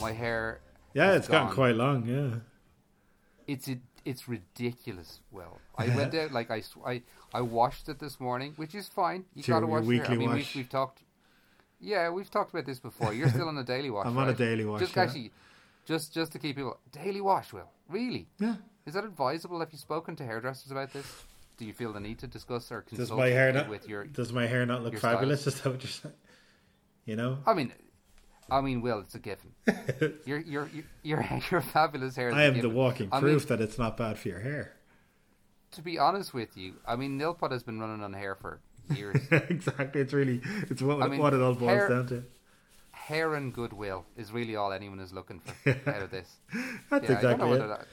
My hair. Yeah, it's gotten quite long. Yeah. It's it, it's ridiculous. Well, I went out like I, I I washed it this morning, which is fine. You Sure, got to wash your hair. I mean, wash. we've, we've talked. Yeah, we've talked about this before. You're still on a daily wash. I'm on a daily wash, Just yeah. actually, just just to keep people daily wash. Will really? Yeah. Is that advisable? Have you spoken to hairdressers about this? Do you feel the need to discuss or Does consult my hair not? with your? Does my hair not look fabulous? Is that what you're saying? You know. I mean, I mean, Will, it's a given. your your your your fabulous hair. I am the walking I mean, proof that it's not bad for your hair. to be honest with you, I mean, Nilpod has been running on hair for years. exactly. It's really it's what I mean, what it all boils hair- down to. hair and goodwill is really all anyone is looking for out of this. That's Yeah, I don't know exactly it. that-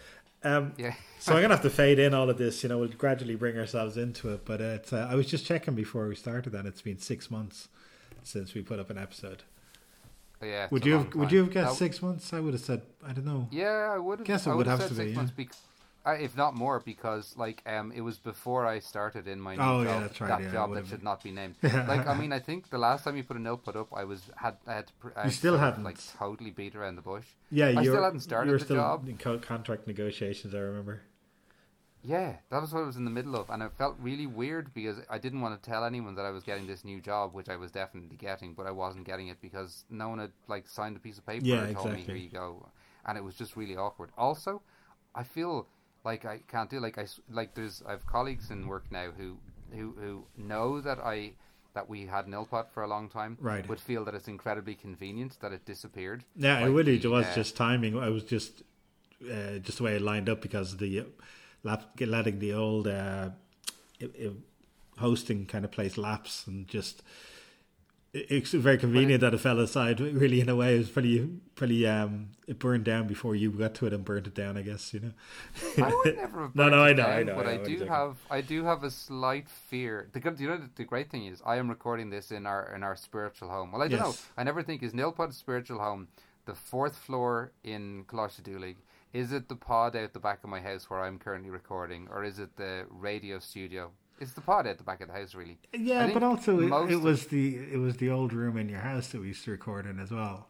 Um, Yeah. so I'm gonna have to fade in all of this. You know, we'll gradually bring ourselves into it. But it's, uh, I was just checking before we started, and it's been six months since we put up an episode. yeah, Would you have, would you have guessed That- six months? I would have said I don't know. Yeah, I would have. Guess it I would have have said to six be, months yeah. If not more, because like um, it was before I started in my new Oh, job. yeah, that's right, That yeah, job that should been. not be named. like I mean, I think the last time you put a Nilpod up, I was had I had to. I You still hadn't. like totally beat around the bush. Yeah, I still hadn't started you're the still job. in co- contract negotiations. I remember. Yeah, that was what I was in the middle of, and it felt really weird because I didn't want to tell anyone that I was getting this new job, which I was definitely getting, but I wasn't getting it because no one had like signed a piece of paper Yeah, and told me here you go, and it was just really awkward. Also, I feel like I can't do like I like there's I have colleagues in work now who who who know that I that we had Nilpod for a long time, Right. Would feel that it's incredibly convenient that it disappeared. Yeah, it really the, was uh, just timing. I was just uh, just the way it lined up because the uh, lap, letting the old uh, i i hosting kind of place lapse and just it- it's very convenient that it fell aside. Really, in a way, it was pretty pretty. Um, it burned down before you got to it and burnt it down. I guess you know. I would never have No, no, I know, down, I know, But I I, do exactly. have, I do have a slight fear. The good, you know, the, the great thing is, I am recording this in our in our spiritual home. Well, I don't know. I never think is Nilpod's spiritual home the fourth floor in Colossadulig. Is it the pod out the back of my house where I'm currently recording, or is it the radio studio? It's the pod at the back of the house, really. Yeah, but also it, it was the it was the old room in your house that we used to record in as well.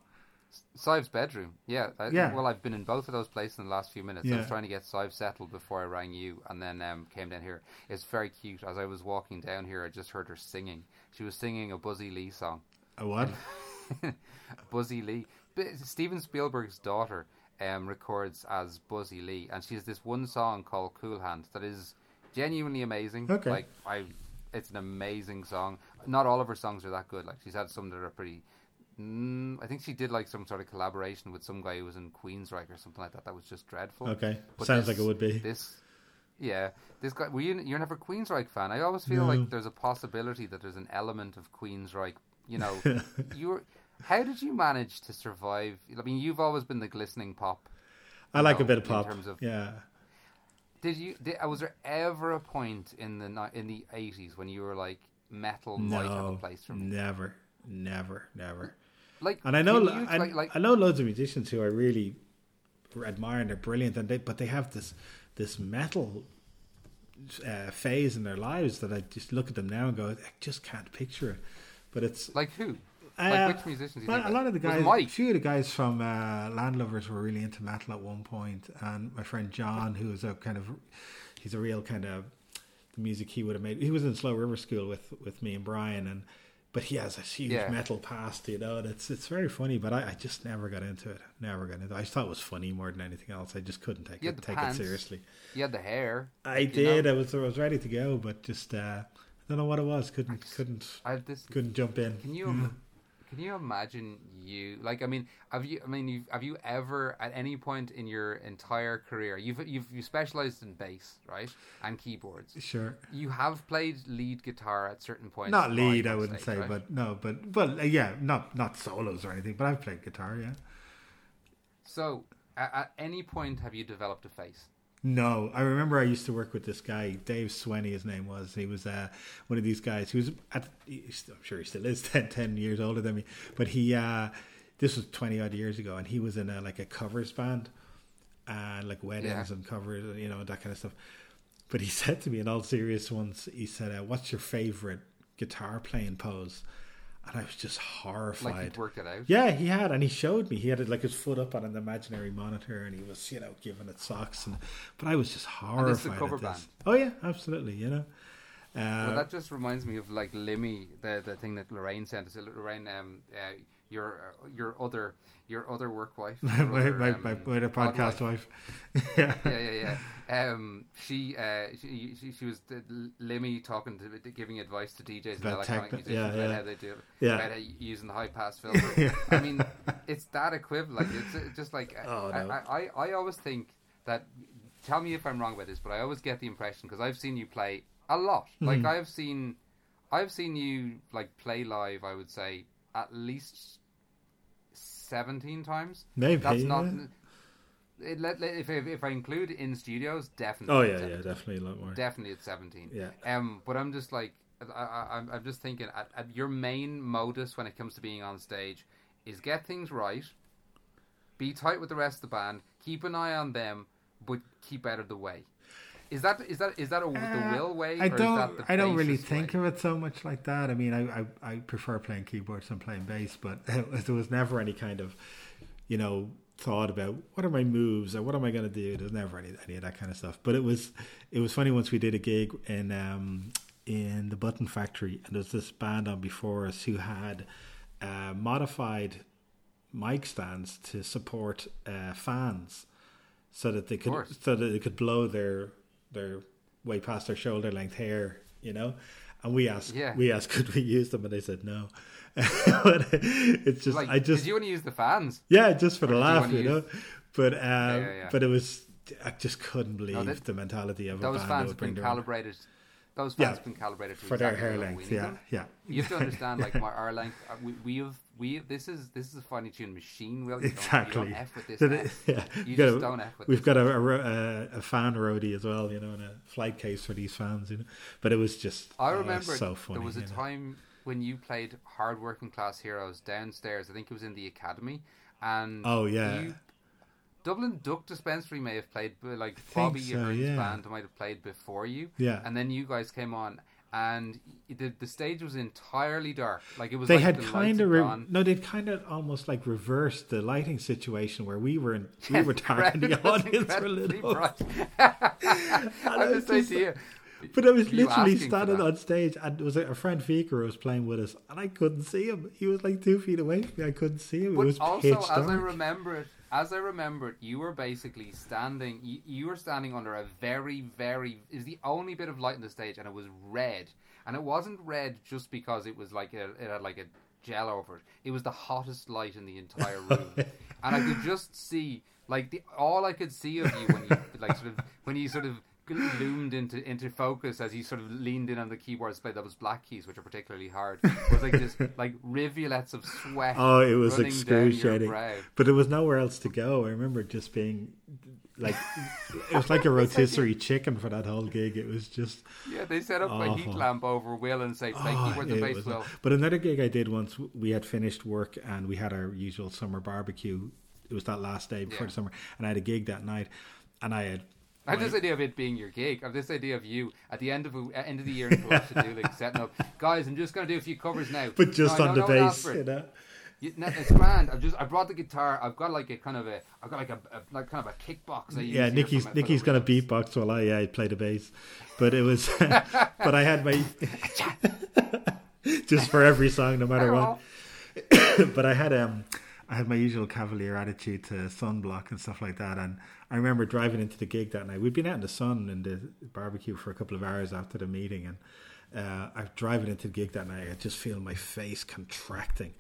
Sive's bedroom. Yeah. I, Yeah. Well, I've been in both of those places in the last few minutes. Yeah. I was trying to get Sive settled before I rang you and then um, came down here. It's very cute. As I was walking down here, I just heard her singing. She was singing a Buzzy Lee song. A what? Buzzy Lee. Steven Spielberg's daughter um, records as Buzzy Lee, and she has this one song called Cool Hand that is genuinely amazing. Okay. Like I, it's an amazing song. Not all of her songs are that good. Like she's had some that are pretty. Mm, I think she did like some sort of collaboration with some guy who was in Queensryche or something like that. That was just dreadful. Okay, But sounds this- like it would be. This, yeah, this guy. Were you? You're never a Queensryche fan. I always feel No. like there's a possibility that there's an element of Queensryche. You know, you're. How did you manage to survive? I mean, you've always been the glistening pop. I like know, a bit of in pop. terms of- yeah. Did you? Did, was there ever a point in the in the eighties when you were like metal might have a place for me? never, never, never. Like, And I know, you I, explain, like, I know loads of musicians who I really admire and they're brilliant, and they but they have this this metal uh, phase in their lives that I just look at them now and go, I just can't picture it. But it's like who? Uh, like which musicians? Well, a lot of the guys, a few of the guys from uh, Landlovers were really into metal at one point, and my friend John, who was a kind of, he's a real kind of the music he would have made. He was in Slow River School with with me and Brian, and but he has a huge Yeah. metal past, you know. And it's it's very funny, but I, I just never got into it. Never got into. it. I just thought it was funny more than anything else. I just couldn't take it take pants. it seriously. You had the hair. I did. know? I was I was ready to go, but just uh, I don't know what it was. Couldn't just- couldn't I couldn't jump in. Can you im- can you imagine you like? I mean, have you? I mean, you've, have you ever at any point in your entire career you've you've you specialized in bass, right, and keyboards. Sure. You have played lead guitar at certain points. Not lead, I wouldn't say, right? but no, but well, uh, yeah, not not solos or anything. But I've played guitar, yeah. so at, at any point have you developed a face? No, I remember I used to work with this guy, Dave Swenny, his name was. He was uh, one of these guys. He was, at, I'm sure he still is 10, 10 years older than me, but he, uh, this was 20 odd years ago, and he was in a, like a covers band and like weddings Yeah. and covers, you know, that kind of stuff. But he said to me in all serious once, he said, uh, What's your favorite guitar playing pose? And I was just horrified. Like you'd worked it out. Yeah, he had, and he showed me. He had like his foot up on an imaginary monitor, and he was, you know, giving it socks. And but I was just horrified. this is a cover at this. band? Oh yeah, absolutely. You know, uh, Well, that just reminds me of like Limmy, the the thing that Lorraine sent us. Lorraine, um, uh, your uh, your other your other work wife, my, other, my, um, my, my other podcast wife. yeah. yeah, yeah, yeah. Um, she, uh, she, she, she was the Limmy talking to, giving advice to DJs and electronic tech- musicians yeah, about how they do it, Yeah. about how using the high pass filter. I mean, it's that equivalent. It's uh, just like Oh, I, no. I, I, I always think that. Tell me if I'm wrong about this, but I always get the impression because I've seen you play a lot. Hmm. Like I've seen, I've seen you like play live. I would say at least seventeen times. Maybe, that's not. yeah. It, let, if, if if I include in studios, definitely. Oh yeah, yeah, definitely a lot more. definitely it's seventeen. Yeah. Um, but I'm just like, I, I, I'm- I'm just thinking, at, at your main modus when it comes to being on stage is get things right, be tight with the rest of the band, keep an eye on them, but keep out of the way. Is that is that is that a, the Uh, will way? I or don't. Is that the I don't really think way? of it so much like that. I mean, I, I, I prefer playing keyboards than playing bass, but there was never any kind of, you know, thought about what are my moves or what am I going to do. There's never any any of that kind of stuff. But it was it was funny once we did a gig in um in the Button Factory, and there was this band on before us who had uh, modified mic stands to support uh, fans, so that they could so that they could blow their their way past their shoulder length hair, you know. And we asked, Yeah. we asked, could we use them? And they said no. but it's just, Like, I just, did you want to use the fans? yeah, just for the did you laugh, you know. use- But um, yeah, yeah. but it was, I just couldn't believe that- the mentality of Those fans have been own- calibrated. Those fans have been calibrated for their hair length. Yeah, them. yeah. You have to understand, like my, our length. uh, We, we have we. This is this is a finely tuned machine. Will you Exactly. Don't, you don't f with this. So now. yeah, You just don't f with We've this. got a, a, a, a fan roadie as well, you know, and a flight case for these fans, you know. But it was just, I oh, remember so funny. there was a you know. time when you played Hard Working Class Heroes downstairs. I think it was in the academy, and Oh, yeah. you, Dublin Duck Dispensary may have played, like Bobby so, yeah. band might have played before you. Yeah. and then you guys came on. And the the stage was entirely dark, like it was. They like had the kind of re- no, they'd kind of almost like reversed the lighting situation where we were in, we were dark and the audience were lit up. I I'm just saying just- to you, But I was literally standing on stage, and it was a, a friend Fikar was playing with us, and I couldn't see him. He was like two feet away from me. I couldn't see him. But it was also, as dark. I remember it, as I remember it, you were basically standing. You, you were standing under a very, very is the only bit of light on the stage, and it was red. And it wasn't red just because it was like a, it had like a gel over it. It was the hottest light in the entire room, and I could just see like the all I could see of you when you like sort of when you sort of loomed into into focus as you sort of leaned in on the keyboard display that was black keys which are particularly hard It was like just like rivulets of sweat Oh, it was running down your excruciating. But there was nowhere else to go. I remember just being like it was like a rotisserie chicken for that whole gig. It was just Yeah, they set up a heat lamp over Will and say, "Play oh, keyboards and it bass, Will." But another gig I did once, we had finished work and we had our usual summer barbecue. It was that last day before Yeah. the summer, and I had a gig that night, and I had. I have this idea of it being your gig. I have this idea of you at the end of a, end of the year in Colossal setting up. Guys, I'm just going to do a few covers now. But just No, on the don't know what bass, you know. You, no, it's grand. I've just I brought the guitar. I've got like a kind of a I've got like a, a like kind of a kickbox. I Yeah, Nicky's for Nicky's gonna beatbox while I yeah, I play the bass, but it was, but I had my just for every song, no matter what. but I had um, I had my usual cavalier attitude to sunblock and stuff like that, and I remember driving into the gig that night. We'd been out in the sun in the barbecue for a couple of hours after the meeting, and uh, I was driving into the gig that night. I just feel my face contracting,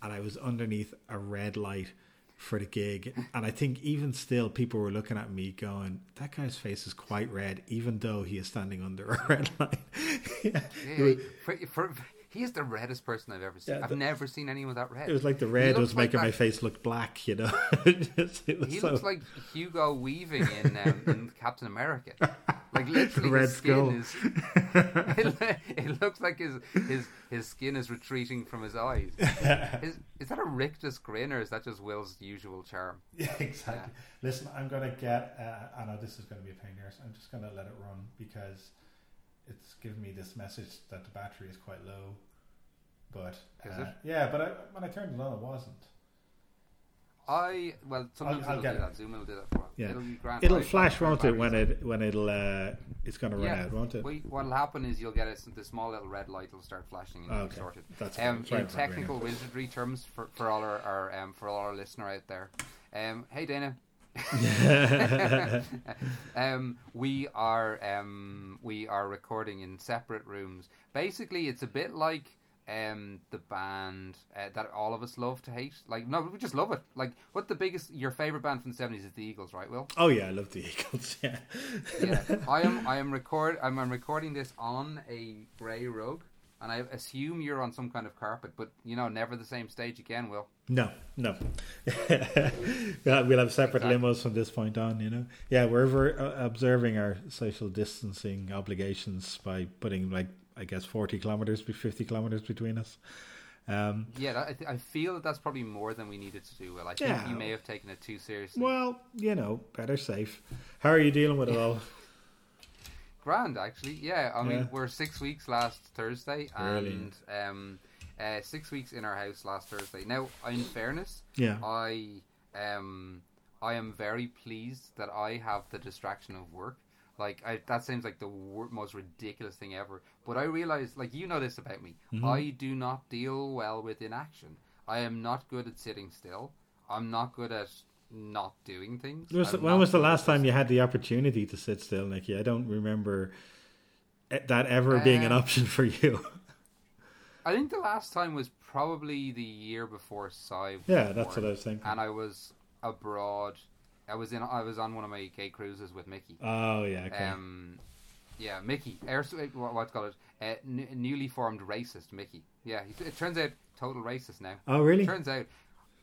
and I was underneath a red light for the gig, and I think even still, people were looking at me going, "That guy's face is quite red, even though he is standing under a red light." yeah. Yeah, for, for, He is the reddest person I've ever seen. Yeah, I've never seen anyone that red. It was like the red was like making my face look black, you know. It was He so- looks like Hugo Weaving in, um, in Captain America. Like literally, Red his skin Skull. is. it, it looks like his his his skin is retreating from his eyes. Is, is that a rictus grin or is that just Will's usual charm? Yeah, exactly. Listen, I'm gonna get. Uh, I know this is gonna be a pain in the arse. I'm just gonna let it run because it's giving me this message that the battery is quite low. But Is uh, it? yeah, but I, when I turned it on, it wasn't. I well sometimes I'll it'll get do it. that. Zoom will do that for us. Yeah. It'll. It'll flash, I- won't it? When it when it'll uh, it's gonna run Yeah. out, won't it? Wait, what'll happen is you'll get it. The small little red light will start flashing and Oh, you'll be okay. sorted. That's Um, fine. in technical wizardry terms, for, for all our, our um, for all our listener out there, um, hey Dana, um, we are um, we are recording in separate rooms. Basically, it's a bit like um, the band uh, that all of us love to hate. Like, no, we just love it. Like, what the biggest your favorite band from the seventies is the Eagles, right? Will? oh yeah, I love the Eagles. Yeah. yeah, I am. I am record. I'm, I'm recording this on a grey rug, and I assume you're on some kind of carpet. But you know, never the same stage again. Will No, no. We'll have separate Exactly. limos from this point on, you know. Yeah, we're ver- uh, observing our social distancing obligations by putting, like, I guess, 40 kilometers, be 50 kilometers between us. Um, yeah, that, I, th- I feel that that's probably more than we needed to do. Will I think Yeah. you may have taken it too seriously. well, you know, better safe. How are you dealing with it all? Grand, actually. Yeah, I mean, Yeah. we're six weeks last Thursday, and um, uh, six weeks in our house last Thursday. Now, in fairness, Yeah. I um I am very pleased that I have the distraction of work. Like I, that seems like the wor- most ridiculous thing ever. But I realize, like you know this about me, Mm-hmm. I do not deal well with inaction. I am not good at sitting still. I'm not good at not doing things. Was- when was the last time you had the opportunity to sit still, Nicky? I don't remember that ever being an option for you. I think the last time was probably the year before Sive. yeah, that's what I was thinking. And I was abroad. I was in. I was on one of my gay cruises with Mickey. Oh, yeah, okay. Um, yeah, Mickey. Air, what, what's it called? Uh, n- newly formed racist Mickey. Yeah, it turns out total racist now. oh, really? Turns out,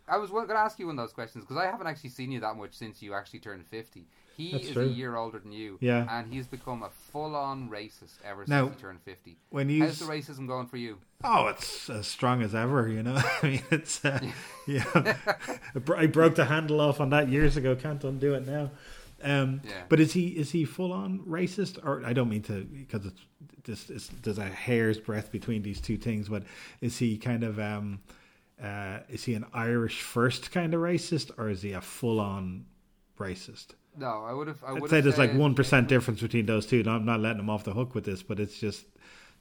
I was going to ask you one of those questions because I haven't actually seen you that much since you actually turned fifty. He That's is true. a year older than you, Yeah. and he's become a full-on racist ever Now, since he turned fifty. When you How's the racism going for you? Oh, it's as strong as ever, you know. I mean, it's uh, yeah. I broke the handle off on that years ago. Can't undo it now. Um, Yeah. But is he is he full on racist? Or I don't mean to because it's this there's a hair's breadth between these two things. But is he kind of um, uh, is he an Irish first kind of racist, or is he a full on racist? No, I would have. I I'd say there's like one percent difference between those two. I'm not letting him off the hook with this, but it's just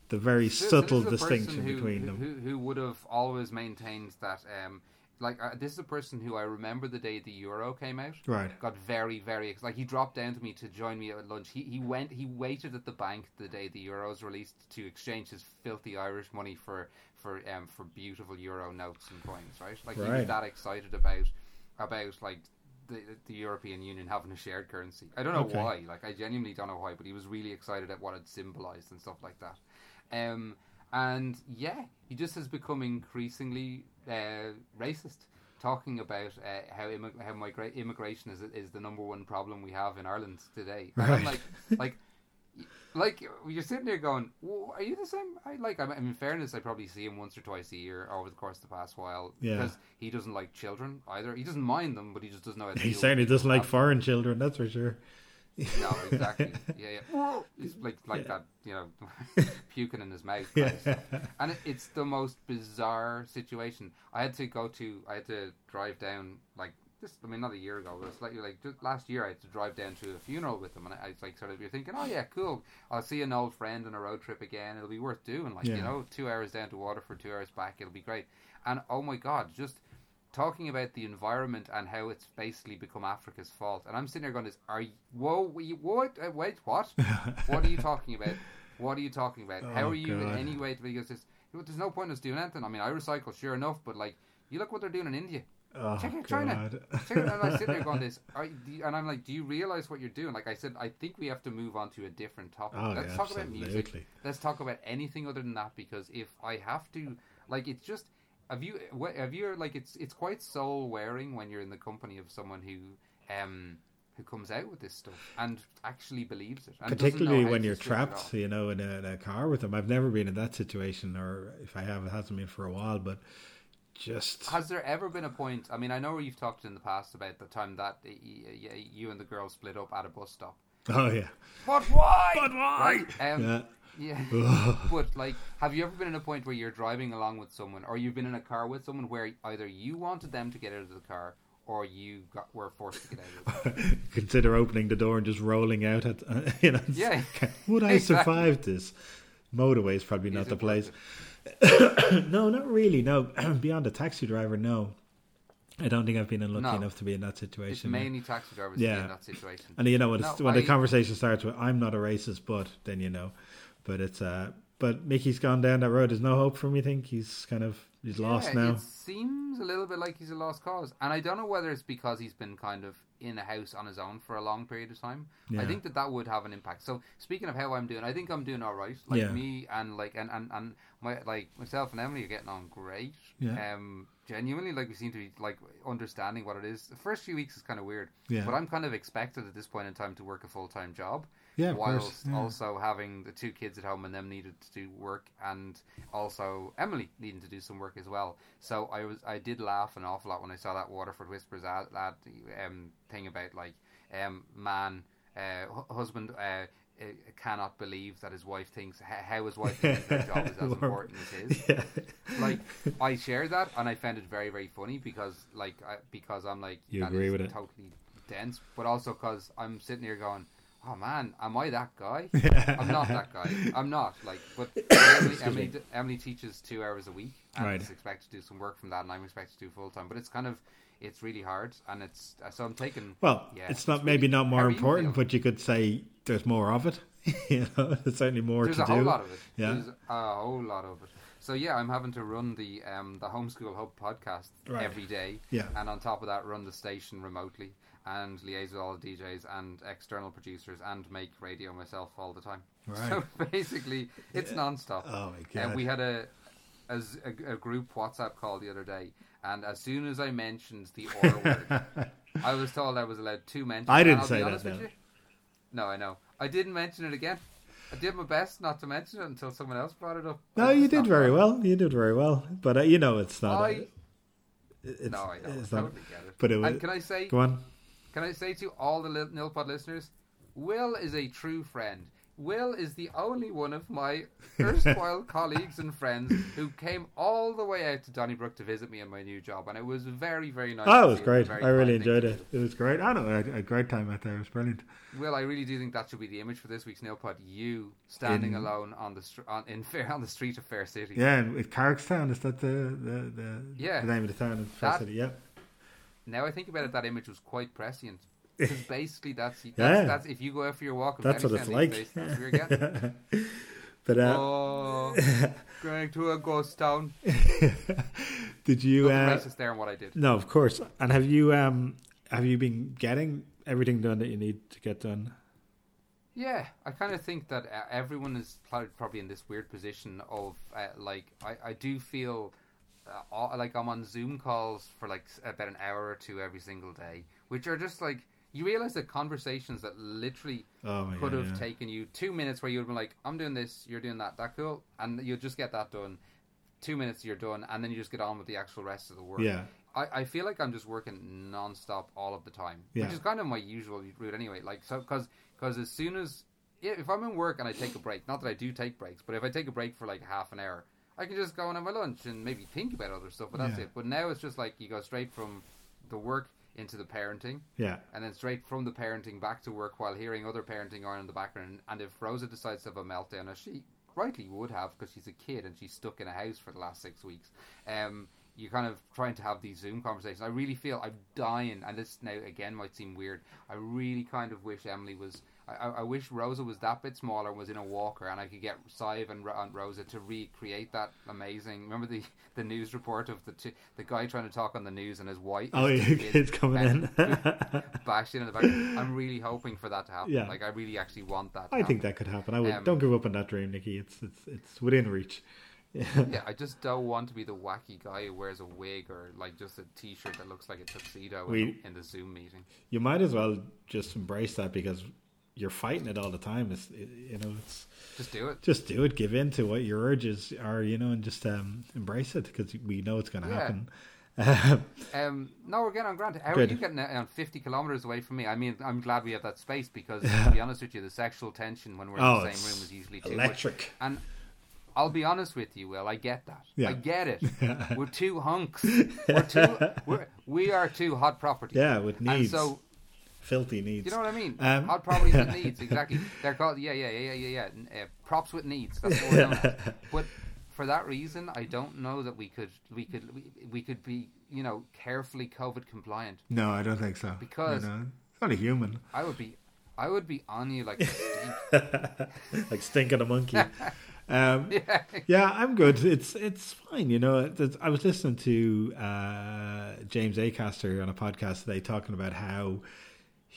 the very so subtle this is a person distinction who, between who, them. Who, who would have always maintained that, um, like, uh, this is a person who I remember the day the euro came out. Right. Got very, very like he dropped down to me to join me at lunch. He he went he waited at the bank the day the euros released to exchange his filthy Irish money for for um for beautiful euro notes and coins. Right, like he was Right. that excited about about like. The, the European Union having a shared currency. I don't know Okay. why. Like I genuinely don't know why, but he was really excited at what it symbolized and stuff like that. Um, and yeah, he just has become increasingly uh, racist, talking about uh, how immig- how migra- immigration is is the number one problem we have in Ireland today. Right. like, like, like you're sitting there going, "Are you the same?" I like. I mean, in fairness, I probably see him once or twice a year over the course of the past while Yeah. because he doesn't like children either. He doesn't mind them, but he just doesn't know how to. He deal certainly doesn't like them. foreign children, that's for sure. No, exactly. Yeah, yeah. It's like like that, you know, puking in his mouth. Stuff. And it, it's the most bizarre situation. I had to go to, I had to drive down like this. I mean, not a year ago, but it's like like just last year. I had to drive down to a funeral with them, and I, I was like, sort of, you're thinking, oh yeah, cool. I'll see an old friend on a road trip again. It'll be worth doing. Like Yeah. you know, two hours down to Waterford, two hours back. It'll be great. And oh my god, just talking about the environment and how it's basically become Africa's fault. And I'm sitting there going, "This are you, whoa, what? Uh, wait, what? what are you talking about? What are you talking about? how Oh, are you in any way?" To be because there's, there's no point in us doing anything. I mean, I recycle, sure enough, but like, you look what they're doing in India. Oh, check out China. Check out, and I sit there going this, do you- and I'm like, do you realize what you're doing? Like I said, I think we have to move on to a different topic. Oh, Let's yeah, talk about music. Let's talk about anything other than that because if I have to, like, it's just. Have you? Have you? Like, it's it's quite soul wearing when you're in the company of someone who, um, who comes out with this stuff and actually believes it. And doesn't know Particularly when you're trapped, you know, in a, in a car with them. I've never been in that situation, or if I have, it hasn't been for a while. But just Has there ever been a point? I mean, I know you've talked in the past about the time that y- y- you and the girl split up at a bus stop. oh yeah, But why? But why? Right? Um, yeah. Yeah. but like, have you ever been in a point where you're driving along with someone, or you've been in a car with someone where either you wanted them to get out of the car, or you got were forced to get out of the car? Consider opening the door and just rolling out at you know. Yeah. Would I Exactly. survive this? Motorway is probably not it the place. worth no, not really. No, beyond a taxi driver, no. I don't think I've been unlucky No. enough to be in that It's situation. mainly taxi drivers Yeah. in that situation. And you know when, it's, No, when I- the conversation starts with "I'm not a racist," but then you know, but it's uh, but Mickey's gone down that road. There's no hope for him. You think he's kind of he's lost now? It seems a little bit like he's a lost cause, and I don't know whether it's because he's been kind of in a house on his own for a long period of time. I think that that would have an impact. So speaking of how I'm doing, I think I'm doing all right. Like Yeah. me and like and, and and my like myself and Emily are getting on great. Yeah. Um, genuinely, like we seem to be like understanding what it is. The first few weeks is kind of weird, Yeah. but I'm kind of expected at this point in time to work a full time job Yeah, whilst course. Yeah. also having the two kids at home and them needed to do work and also Emily needing to do some work as well. So I was I did laugh an awful lot when I saw that Waterford Whispers ad, ad um, thing about like um, man uh, husband uh, uh, cannot believe that his wife thinks how his wife thinks their job is as important as his yeah. like I share that and I found it very very funny because like I, because I'm like You that agree with it? totally dense but also because I'm sitting here going oh man am I that guy I'm not that guy I'm not like but Emily, Emily. Emily teaches two hours a week and Right. is expected to do some work from that and I'm expected to do full time but it's kind of it's really hard and it's so I'm taking Well, Yeah, it's not it's maybe really- not more important, but you could say there's more of it. you know, there's certainly more There's to a whole lot of it. Yeah. There's a whole lot of it. So yeah, I'm having to run the um, the homeschool hub podcast Right. every day, Yeah. and on top of that, run the station remotely and liaise with all the DJs and external producers and make radio myself all the time. Right. So basically, it's non-stop. Oh my god. And we had a, as a a group WhatsApp call the other day, and as soon as I mentioned the R word, I was told I was allowed two mentions. I didn't say that, with no. I know. I didn't mention it again. I did my best not to mention it until someone else brought it up. no, you did very well. You did very well. But uh, you know, it's not. I- it- it's, no, I know. It's not, totally get it. but it was. and can I say, Go on. Can I say to all the Nilpod listeners, Will is a true friend. Will is the only one of my erstwhile colleagues and friends who came all the way out to Donnybrook to visit me in my new job, and it was very, very nice. Oh, it was great. I really enjoyed it. It was great. I know. I had a great time out there. It was brilliant. Will, I really do think that should be the image for this week's Nilpod. You standing In- alone on the str- on, in fair on the street of Fair City. Yeah, with Carrickstown, is that the the, the, Yeah. the name of the town in Fair That- City? Yeah. Now I think about it, that image was quite prescient. Because basically, that's, that's, Yeah. that's if you go out for your walk. That's what it's like. days, that's you're getting. but uh, oh, going to a ghost town. did you? Uh, racist there what I did. no, of course. And have you um have you been getting everything done that you need to get done? Yeah, I kind of think that uh, everyone is probably in this weird position of uh, like I, I do feel Uh, all, like I'm on Zoom calls for like about an hour or two every single day, which are just like you realize that conversations that literally Oh could god! have yeah. taken you two minutes where you would have been like, I'm doing this, you're doing that, that cool, and you'll just get that done. Two minutes, you're done, and then you just get on with the actual rest of the work. Yeah. I, I feel like I'm just working non-stop all of the time, Yeah. which is kind of my usual route anyway. Like so, because because as soon as if I'm in work and I take a break, not that I do take breaks, but if I take a break for like half an hour, I can just go and have my lunch and maybe think about other stuff. But that's Yeah. it. But now it's just like you go straight from the work into the parenting, Yeah. and then straight from the parenting back to work while hearing other parenting on in the background. And if Rosa decides to have a meltdown, as she rightly would have because she's a kid and she's stuck in a house for the last six weeks, um, you're kind of trying to have these Zoom conversations. I really feel I'm dying, and this now again might seem weird. I really kind of wish Emily was I, I wish Rosa was that bit smaller, and was in a walker, and I could get Sive and, and Rosa to recreate that amazing. Remember the, the news report of the two, the guy trying to talk on the news and his wife. Oh, yeah, kids coming in. bashed in the back. I'm really hoping for that to happen. Yeah. Like I really actually want that. I think that could happen. I would. Um, don't give up on that dream, Nikki. It's it's it's within reach. Yeah, I just don't want to be the wacky guy who wears a wig or like just a T-shirt that looks like a tuxedo in, the, in the Zoom meeting. You might as well just embrace that because you're fighting it all the time. It's you know it's Just do it. just do it. Give in to what your urges are. You know, and just um, embrace it because we know it's going to Yeah. happen. Um, no, we're getting on Grant. How Good. are you getting uh, on 50 kilometers away from me? I mean, I'm glad we have that space because, to be honest with you, the sexual tension when we're in Oh, the same room is usually too much. electric. And I'll be honest with you, Will. I get that. Yeah. I get it. we're two hunks. We're two. We're, we are two hot properties. Yeah, with And needs, so filthy needs. you know what I mean? Um, hot properties with needs. Exactly. They're called. Yeah, yeah, yeah, yeah, yeah. Uh, props with needs. That's what we're. But for that reason, I don't know that we could. We could. We, we could be. You know, carefully COVID compliant. no, I don't think so. Because- you know, it's not a human, I would be. I would be on you like a steak. like stinking a monkey. Um, yeah. yeah, I'm good. It's it's fine. You know, It's- I was listening to uh, James Acaster on a podcast today talking about how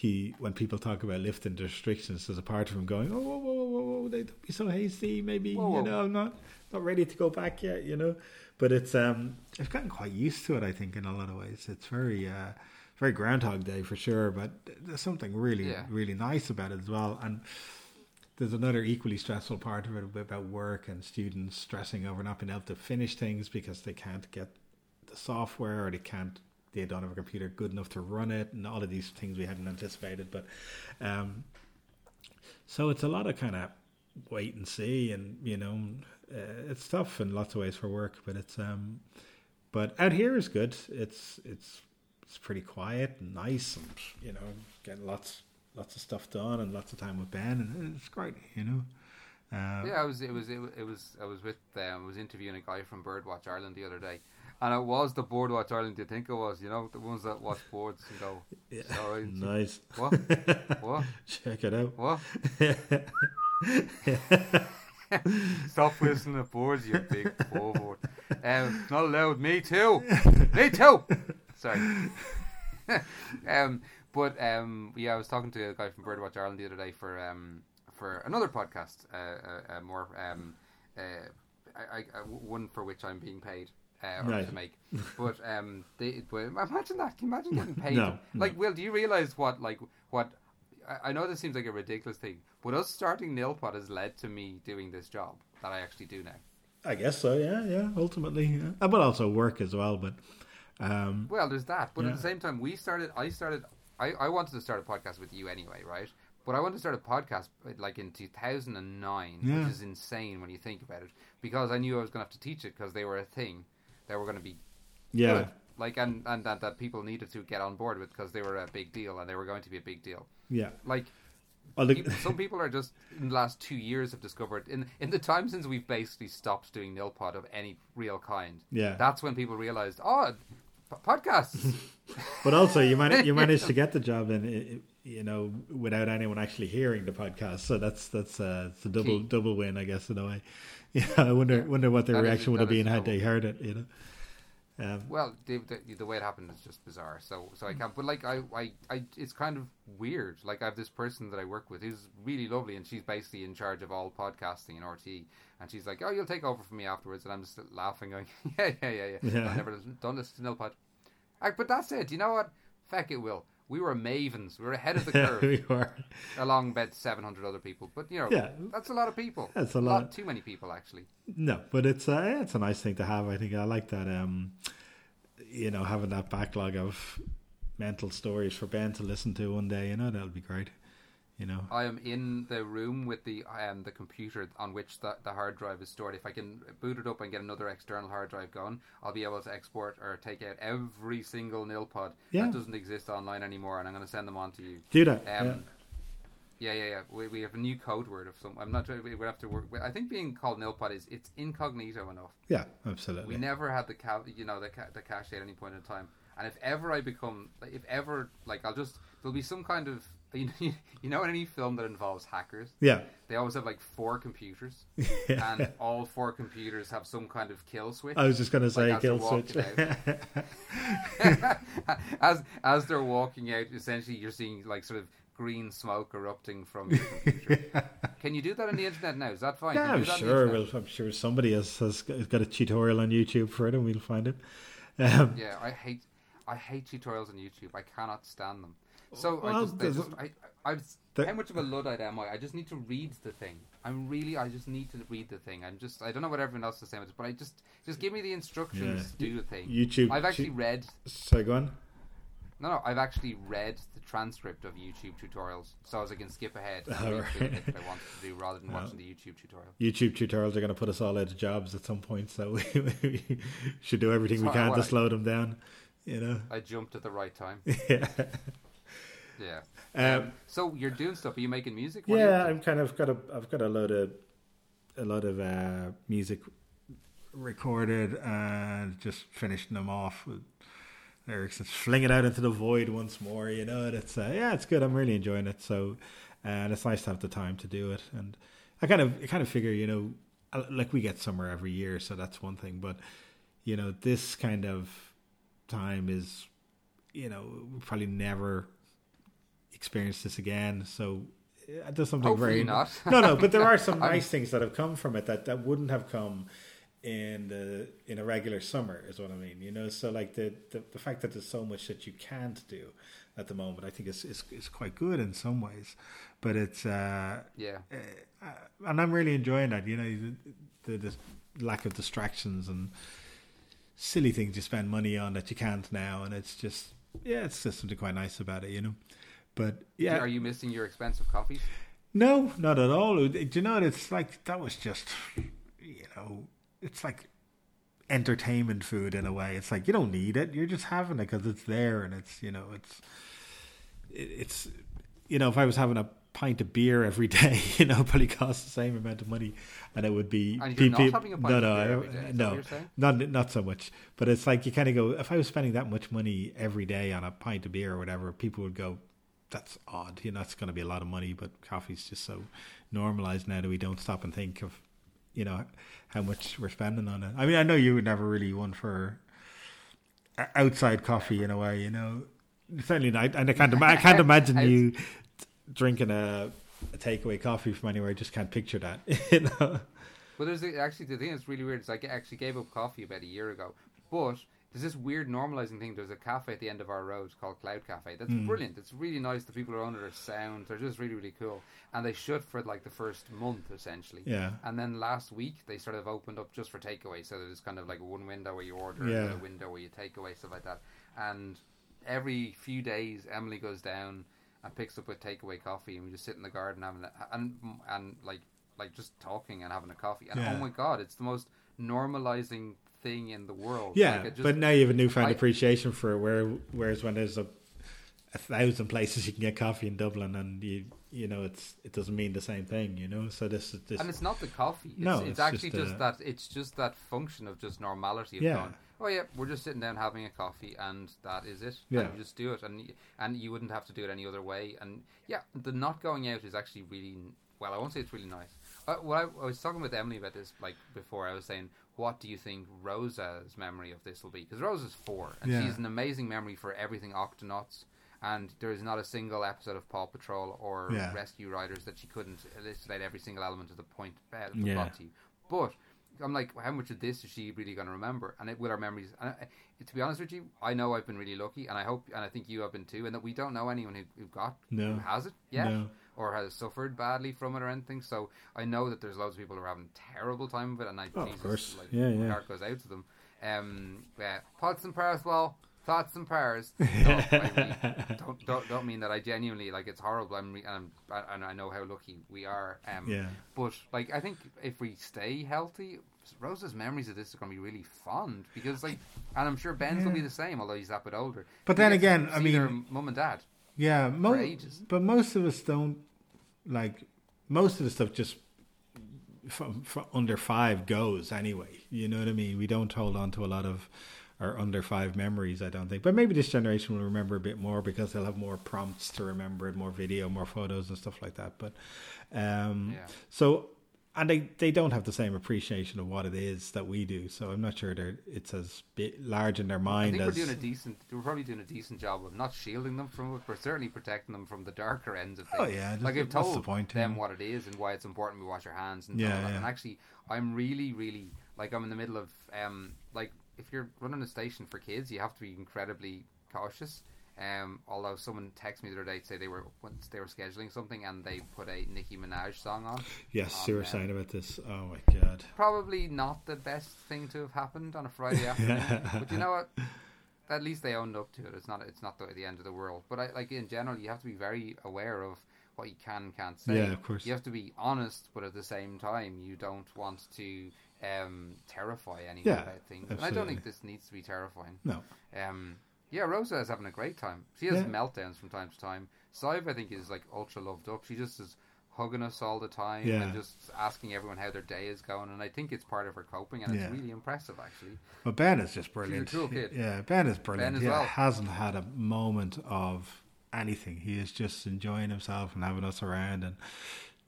he, when people talk about lifting the restrictions, there's a part of him going, "Oh, whoa, whoa, whoa, whoa, they don't be so hasty. Maybe whoa. you know, I'm not not ready to go back yet. You know." But it's um, I've gotten quite used to it. I think in a lot of ways, it's very uh, very Groundhog Day for sure. But there's something really Yeah. really nice about it as well, and there's another equally stressful part of it about work and students stressing over not being able to finish things because they can't get the software or they can't they don't have a computer good enough to run it and all of these things we hadn't anticipated but um so it's a lot of kind of wait and see and you know uh, it's tough in lots of ways for work but it's um but out here is good it's it's it's pretty quiet and nice and you know getting lots lots of stuff done and lots of time with Ben and it's great you know uh, Yeah, I was. It was. It was. It was I was with. Um, I was interviewing a guy from Birdwatch Ireland the other day, and it was the Birdwatch Ireland. You think it was? You know, the ones that watch boards and go. Yeah. Sorry. nice What? What? check it out What? Stop whistling at boards, you big forward. Um, not allowed. Me too. Me too. Sorry. um, but um, yeah, I was talking to a guy from Birdwatch Ireland the other day for um, for another podcast, uh, uh, uh, more um, uh, I, I, uh, one for which I'm being paid. Uh, or Right. to make, but um, they, but imagine that. Can you imagine getting paid? No, like, Will, do you realize what, like, what? I, I know this seems like a ridiculous thing, but us starting Nilpod has led to me doing this job that I actually do now. I guess so yeah yeah ultimately yeah. But also work as well but um Well, there's that, but Yeah. at the same time, we started. I started. I, I wanted to start a podcast with you anyway, right? But I wanted to start a podcast like in 2009, Yeah. which is insane when you think about it, because I knew I was going to have to teach it because they were a thing that were going to be yeah good. Like and and that, that people needed to get on board with because they were a big deal and they were going to be a big deal. yeah Like well, people, some people are just in the last two years have discovered in in the time since we've basically stopped doing nilpod of any real kind. Yeah. that's when people realized, oh, p- podcasts. but also you managed you managed to get the job and you know without anyone actually hearing the podcast so that's that's uh it's a double Key. double win i guess in a way yeah i wonder wonder what their That is- reaction would have been had they heard it you know um, well, the, the, the way it happened is just bizarre. So so I can't. But like I, I I it's kind of weird. Like I have this person that I work with who's really lovely, and she's basically in charge of all podcasting in RT. And she's like, "Oh, you'll take over from me afterwards," and I'm just laughing, going, "Yeah, yeah, yeah, yeah." Yeah. I've never done listen to Nilpod. Uh, but that's it. You know what? Feck it, will. We were mavens. We were ahead of the curve, we were along about seven hundred other people. But you know, Yeah. that's a lot of people. That's a lot. Not too many people, actually. No, but it's uh, yeah, it's a nice thing to have. I think I like that. Um, you know, having that backlog of mental stories for Ben to listen to one day. You know, that'll be great. You know, I am in the room with the um, the computer on which the, the hard drive is stored. If I can boot it up and get another external hard drive going, I'll be able to export or take out every single nilpod Yeah. that doesn't exist online anymore, and I'm going to send them on to you. do that. Um, yeah, yeah, yeah. We, we have a new code word of some. I'm not. sure We we have to work. I think being called nilpod is it's incognito enough. yeah, yeah, absolutely. We never had the ca- you know the ca- the cache at any point in time. And if ever I become, like, if ever, like, I'll just there'll be some kind of you, you know, in any film that involves hackers, Yeah, they always have like four computers, Yeah. and all four computers have some kind of kill switch. I was just gonna say Like, kill switch. as as they're walking out, essentially, you're seeing like sort of green smoke erupting from your computer. Can you do that on the internet now? Is that fine? Yeah, I'm do that on the sure. Well, I'm sure somebody has, has got a tutorial on YouTube for it, and we'll find it. Um, Yeah, I hate I hate tutorials on YouTube. I cannot stand them. Oh, so I Well, just, I there's- just I, I, I how much of a luddite am I? I just need to read the thing. I'm really, I just need to read the thing. I'm just, I don't know what everyone else is saying, but I just, just give me the instructions Yeah. to do the thing. YouTube. I've actually read, Sorry, go on. no, no, I've actually read the transcript of YouTube tutorials, so as I can skip ahead Oh, right. if I wanted to do, rather than Oh. watching the YouTube tutorial. YouTube tutorials are going to put us all out of jobs at some point, so we, we should do everything we can to I- slow them down. You know. I jumped at the right time. yeah. Yeah. Um, So you're doing stuff. Are you making music? What yeah. I'm kind of got a. I've got a lot of a lot of uh, music recorded and just finishing them off with lyrics and fling it out into the void once more. You know, and it's uh, yeah, it's good. I'm really enjoying it. So, and it's nice to have the time to do it. And I kind of, I kind of figure, you know, uh, like we get summer every year, so that's one thing. But you know, this kind of time is, you know, we'll probably never experience this again. So. uh, There's something Hopefully very not. no, no, but there are some nice things that have come from it that, that wouldn't have come in the in a regular summer is what I mean. You know, so like the, the, the fact that there's so much that you can't do at the moment, I think is is, is quite good in some ways. But it's uh, Yeah. uh, and I'm really enjoying that. You know, the, the, the lack of distractions and silly things you spend money on that you can't now, and it's just yeah, it's just something quite nice about it. You know, but yeah, Are you missing your expensive coffees? no, not at all. Do you know what? It's like that was just, you know, it's like entertainment food in a way. It's like you don't need it; you're just having it because it's there, and it's you know, it's it, it's you know, if I was having a pint of beer every day, you know, probably costs the same amount of money, and it would be. And you're not having a pint no, of no, beer I- every day, no, what you're saying? not not so much. But it's like you kind of go. If I was spending that much money every day on a pint of beer or whatever, people would go, "That's odd." You know, that's going to be a lot of money. But coffee's just so normalized now that we don't stop and think of, you know, how much we're spending on it. I mean, I know you were never really one for outside coffee in a way. You know, certainly not. And I can't. I can't imagine you drinking a. A takeaway coffee from anywhere, I just can't picture that. You know, Well, there's actually the thing that's really weird is I actually gave up coffee about a year ago, but there's this weird normalizing thing. There's a cafe at the end of our road called Cloud Cafe. That's Hmm. brilliant. It's really nice. The people who own it are sound. They're just really really cool. And they shut for like the first month essentially. yeah, And then last week they sort of opened up just for takeaway. So there's kind of like one window where you order, Yeah. and a window where you take away stuff like that. And every few days Emily goes down and picks up a takeaway coffee, and we just sit in the garden having a, and and like like just talking and having a coffee. And Yeah. oh my god, it's the most normalizing thing in the world. yeah. Like, just- but now you have a newfound I- appreciation for it. Where whereas when there's a a thousand places you can get coffee in Dublin, and you you know it's it doesn't mean the same thing. You know, so this is this. and it's not the coffee. It's, No, it's, it's actually just, just, uh, that. It's just that function of just normality of Yeah. going. Oh yeah, we're just sitting down having a coffee, and that is it. Yeah. and you just do it, and and you wouldn't have to do it any other way. And yeah, the not going out is actually really well. I won't say it's really nice. Uh, well, I, I was talking with Emily about this like before. I was saying, what do you think Rosa's memory of this will be? Because Rosa's four, and Yeah. she has an amazing memory for everything Octonauts. And there is not a single episode of Paw Patrol or Yeah. Rescue Riders that she couldn't elucidate every single element of the point uh, the Yeah. plot to you. But I'm like, how much of this is she really going to remember? And it, with our memories, and I, to be honest with you, I know I've been really lucky, and I hope, and I think you have been too, and that we don't know anyone who, who got No. who has it yet No. or has suffered badly from it or anything. So I know that there's loads of people who are having a terrible time with it, and I Oh, of course. like, Yeah, my yeah. heart goes out to them. Um, yeah, thoughts and well. Thoughts and prayers. No, I really don't, don't don't mean that I genuinely like it's horrible. I'm re- and, I'm, and I know how lucky we are. Um, Yeah. But like I think if we stay healthy, Rosa's memories of this are going to be really fond because like, and I'm sure Ben's will be the same, although he's that bit older. But They then again, I mean- mum and dad. Yeah, mo- but most of us don't like most of the stuff just from, from under five goes anyway. You know what I mean? We don't hold on to a lot of are under five memories. I don't think, but maybe this generation will remember a bit more because they'll have more prompts to remember it, more video, more photos, and stuff like that. But um, Yeah. so. And they, they don't have the same appreciation of what it is that we do, so I'm not sure they're it's as bit large in their I mind think we're as doing a decent. We're probably doing a decent job of not shielding them from it, but certainly protecting them from the darker ends of things. Oh, yeah, like I've told the point, them yeah. what it is and why it's important we wash our hands and Yeah, yeah. And actually, I'm really, really like I'm in the middle of um like if you're running a station for kids, you have to be incredibly cautious. Um, although someone texted me the other day to say they were once they were scheduling something and they put a Nicki Minaj song on. yes, on, you were um, saying about this. Oh my god! Probably not the best thing to have happened on a Friday afternoon, but you know what? At least they owned up to it. It's not. It's not the, the end of the world. But I, like in general, you have to be very aware of what you can and can't say. Yeah, of course. You have to be honest, but at the same time, you don't want to um, terrify anyone Yeah, about things. And I don't think this needs to be terrifying. No, Um, yeah, Rosa is having a great time. She has Yeah. meltdowns from time to time. Sive, I think, is like ultra loved up. She just is hugging us all the time Yeah. and just asking everyone how their day is going. And I think it's part of her coping, and Yeah. it's really impressive, actually. but Ben is just brilliant. cool. Yeah, Ben is brilliant. Ben as yeah, well. hasn't had a moment of anything. He is just enjoying himself and having us around, and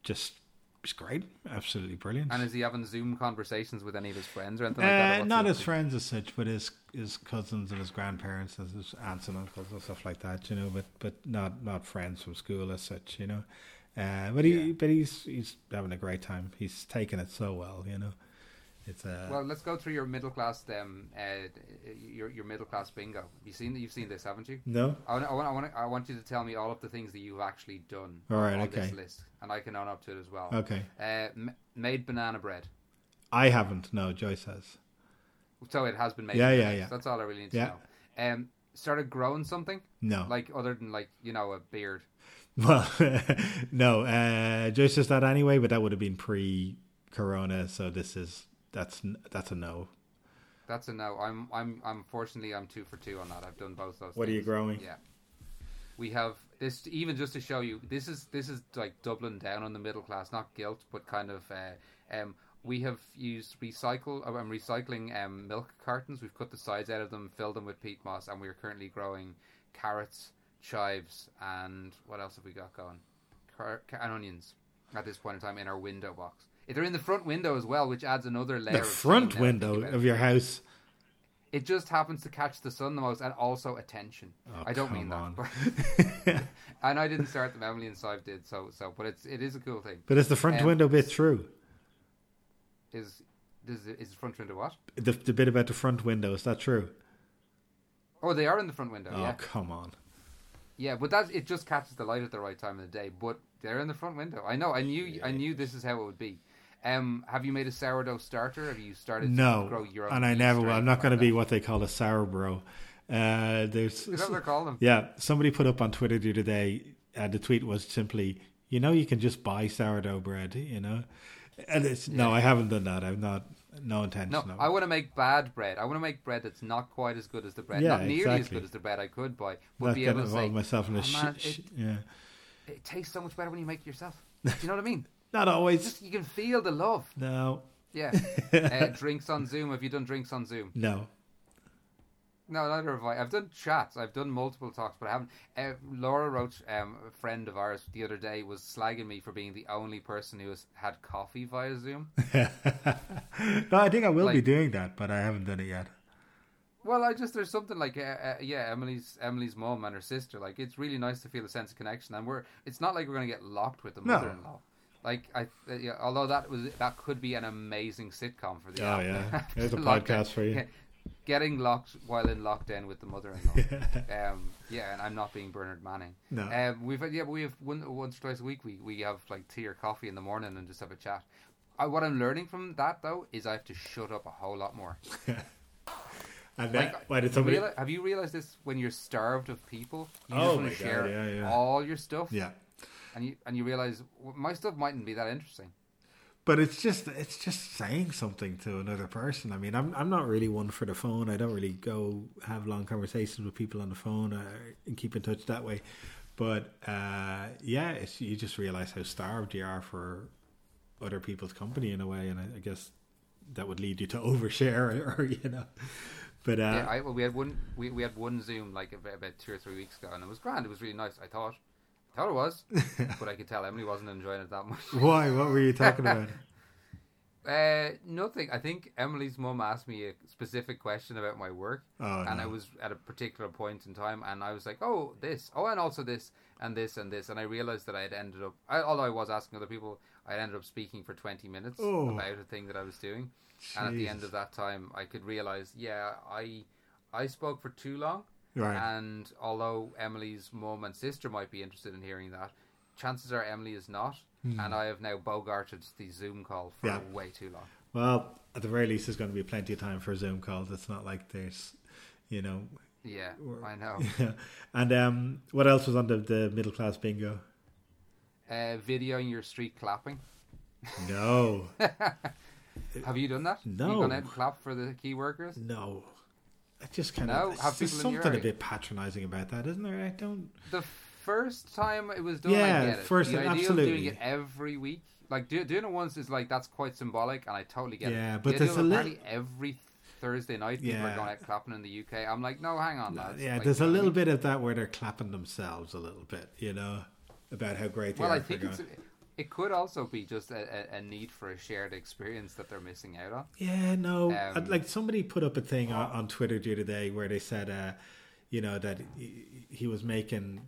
just it's great. Absolutely brilliant. And is he having Zoom conversations with any of his friends or anything like that? Uh, not his friends as such, but his his cousins and his grandparents and his aunts and uncles and stuff like that, you know. But but not not friends from school as such, you know. Uh, but he Yeah. but he's he's having a great time. He's taking it so well, you know. It's uh, Well, let's go through your middle class. Um, uh, your your middle class bingo. You've seen you've seen this, haven't you? no. I want, I want, I want, I want you to tell me all of the things that you've actually done All right, on this okay. list, and I can own up to it as well. Okay, Uh, m- made banana bread. I haven't. No, Joyce has. So it has been made. Yeah, yeah, yeah. That's all I really need to Yeah. know. Um, started growing something No. like other than like you know a beard. Well, no. Uh, Joyce does that anyway, but that would have been pre-corona. So this is that's that's a no. That's a no. I'm I'm I'm unfortunately I'm two for two on that. I've done both those. What are you growing? Yeah. We have this even just to show you. This is this is like doubling down on the middle class, not guilt, but kind of. Uh, um, we have used recycle. uh, I'm recycling um, milk cartons. We've cut the sides out of them, filled them with peat moss, and we are currently growing carrots, chives, and what else have we got going? Car- ca- and onions at this point in time in our window box. They're in the front window as well, which adds another layer. The front window of your house. It just happens to catch the sun the most, and also attention. Oh, I don't mean that, on. but, and I didn't start them. Emily and Sive did, so so. But it's it is a cool thing. But is the front Um, window bit through? Is is is the front window what? The, the bit about the front window is that true? Oh, they are in the front window. Oh yeah, come on! yeah. But that it just catches the light at the right time of the day. But they're in the front window. I know. I knew. I knew this is how it would be. Um, have you made a sourdough starter? Have you started to grow No, your own? and I never. will. I'm not going to be what they call a sour bro. Uh, there's Is that what they're calling them? yeah. Somebody put up on Twitter the other day. Uh, the tweet was simply, "You know, you can just buy sourdough bread." You know, and it's no, I haven't done that. I've not no intention. No. I want to make bad bread. I want to make bread that's not quite as good as the bread, Yeah, not nearly as good as the bread I could buy, but not be able to say, myself in a "Oh, sh- man, sh- it, yeah. it tastes so much better when you make it yourself. Do you know what I mean? Not always. Just you can feel the love. no, Yeah. uh, drinks on Zoom. Have you done drinks on Zoom? no. No, neither have I. I've done chats. I've done multiple talks, but I haven't. Uh, Laura Roach, um, a friend of ours, the other day was slagging me for being the only person who has had coffee via Zoom. no, I think I will be doing that, but I haven't done it yet. Well, I just there's something like uh, uh, yeah, Emily's Emily's mom and her sister. Like it's really nice to feel a sense of connection, and we're it's not like we're going to get locked with the No. Like I, uh, yeah, although that was that could be an amazing sitcom for the Oh app. yeah, there's a Lockdown. podcast for you. Getting locked while in lockdown with the mother-in-law. um, yeah, and I'm not being Bernard Manning. No. Um, we've yeah, we have one, once or twice a week. We we have like tea or coffee in the morning and just have a chat. I, what I'm learning from that though is I have to shut up a whole lot more. And Like, then, why did somebody? Reali- have you realized this when you're starved of people? You Oh just want to God, yeah, yeah. all your stuff, Yeah, and you and you realize my stuff mightn't be that interesting. but it's just it's just saying something to another person. I mean, I'm I'm not really one for the phone. I don't really go have long conversations with people on the phone uh, and keep in touch that way. But uh, yeah, it's, you just realize how starved you are for other people's company in a way, and I, I guess that would lead you to overshare, or, you know. But uh, yeah, I, well, we had one. We, we had one Zoom like about, about two or three weeks ago, and it was grand. It was really nice. I thought, thought it was, but I could tell Emily wasn't enjoying it that much. why? What were you talking about? Uh, nothing. I think Emily's mum asked me a specific question about my work, Oh, and no. I was at a particular point in time, and I was like, "Oh, this, oh, and also this, and this, and this," and I realized that I had ended up, I, although I was asking other people, I ended up speaking for twenty minutes Oh. about a thing that I was doing, and at the end of that time, I could realize, yeah, I, I spoke for too long, Right. and although Emily's mum and sister might be interested in hearing that, chances are Emily is not, and I have now bogarted the Zoom call for. Yeah. way too long. Well, at the very least, there's going to be plenty of time for a Zoom calls. It's not like there's, you know. Yeah, I know. Yeah. And um, what else was on the, the middle class bingo? Uh, videoing your street clapping. No, Have you done that? No. You gone out and clapped for the key workers? no. I just kind No? of. Have There's people in your something a bit patronising about that, isn't there? I don't. The first time it was done, Yeah, I get it. first the time, idea of doing absolutely. it every week, like do, doing it once, is like that's quite symbolic, and I totally get Yeah, it. Yeah, but the there's a apparently every Thursday night people Yeah. are going out clapping in the UK. I'm like, no, hang on, lads. Yeah, Like, there's a I little bit of that where they're clapping themselves a little bit, you know, about how great they Well, are. I for think going. It could also be just a, a, a need for a shared experience that they're missing out on. Yeah, no. Um, like somebody put up a thing on, on Twitter the other day where they said, uh, you know, that he, he was making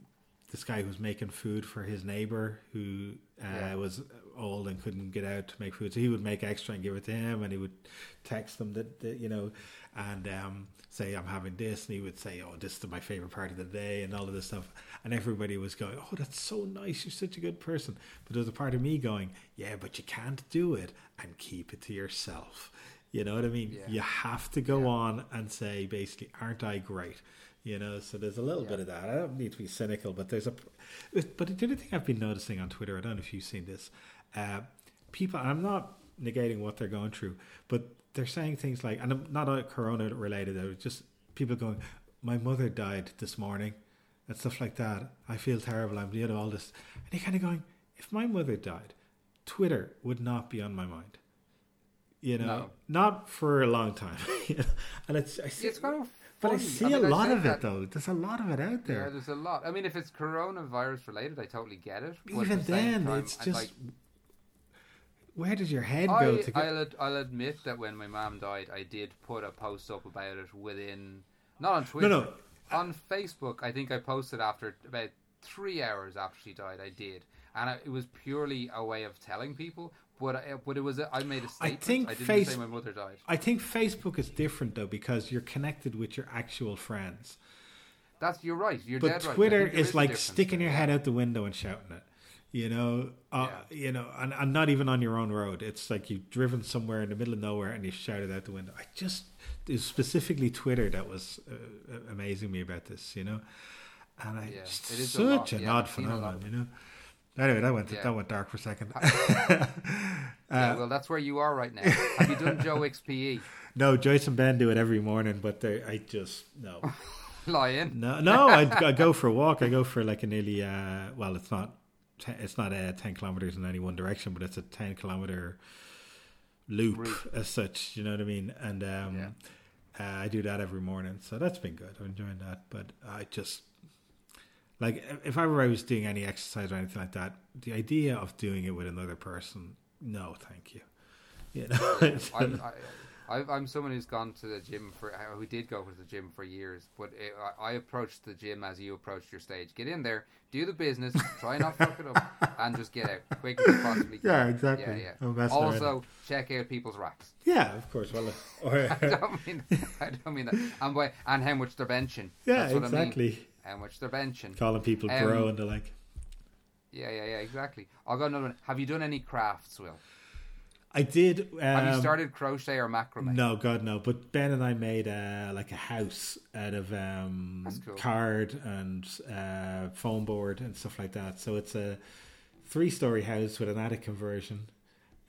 this guy who was making food for his neighbor who uh, Yeah. was old and couldn't get out to make food. So he would make extra and give it to him, and he would text them that, that you know, and um, say, "I'm having this," and he would say, "Oh, this is my favorite part of the day," and all of this stuff. And everybody was going, "Oh, that's so nice. You're such a good person." But there was a part of me going, "Yeah, but you can't do it and keep it to yourself." You know what I mean? Yeah. You have to go Yeah. on and say, basically, "Aren't I great?" You know, so there's a little Yeah. bit of that. I don't need to be cynical, but there's a. But the other thing I've been noticing on Twitter, I don't know if you've seen this, uh, people. I'm not negating what they're going through, but they're saying things like, and I'm not uh, Corona related. Though, just people going, "My mother died this morning," and stuff like that. I feel terrible. I'm you know all this, and you're kind of going, if my mother died, Twitter would not be on my mind. You know, No. not for a long time. And it's I see, It's kind of but I funny. see mean, a lot say of that- it though. There's a lot of it out Yeah, there. there's a lot. I mean, if it's coronavirus related, I totally get it. Even at the then, time, it's just like, where does your head go I, to go? I'll, ad- I'll admit that when my mom died, I did put a post up about it within, not on Twitter, no. no. on Facebook. I think I posted after about three hours after she died. I did, and I, it was purely a way of telling people. But I, but it was a, I made a I statement. think I didn't face- say my mother died. I think Facebook is different though because you're connected with your actual friends. That's you're right. You're But dead right. I Twitter there is a like sticking your head out the window and shouting it. You know, uh, you know, and, and not even on your own road. It's like you've driven somewhere in the middle of nowhere and you shout it out the window. I just it was specifically Twitter that was uh, amazing me about this. You know, and I Yeah, just it is such lot, an yeah, odd I've seen a lot phenomenon. You know. Anyway, that went Yeah. that went dark for a second. Yeah, Uh, well, that's where you are right now. Have you done Joe Wicks PE? no, Joyce and Ben do it every morning, but they, I just no. lying No, no, I, I go for a walk. I go for like a nearly, uh, well, it's not, te- it's not a ten kilometers in any one direction, but it's a ten kilometer loop Route. as such. You know what I mean? And um, uh, I do that every morning, so that's been good. I'm enjoying that, but I just like if ever I was doing any exercise or anything like that, the idea of doing it with another person, no, thank you. You know, I'm, I, I, I'm someone who's gone to the gym for, who did go to the gym for years, but it, I, I approached the gym as you approached your stage. Get in there, do the business, try not fuck it up, and just get out quick as you possibly can. Yeah, exactly. Yeah, yeah. Also, check out people's racks. yeah, of course. Well, I don't mean, I don't mean that. And by and how much they're benching. yeah, That's what I mean. exactly. How much they're benching. calling people Um, bro and they're like Yeah, yeah, yeah, exactly. I'll go another one. Have you done any crafts, Will? I did. Um, Have you started crochet or macrame? No, God, no. But Ben and I made uh, like a house out of um, cool. card and uh, foam board and stuff like that. So it's a three-story house with an attic conversion.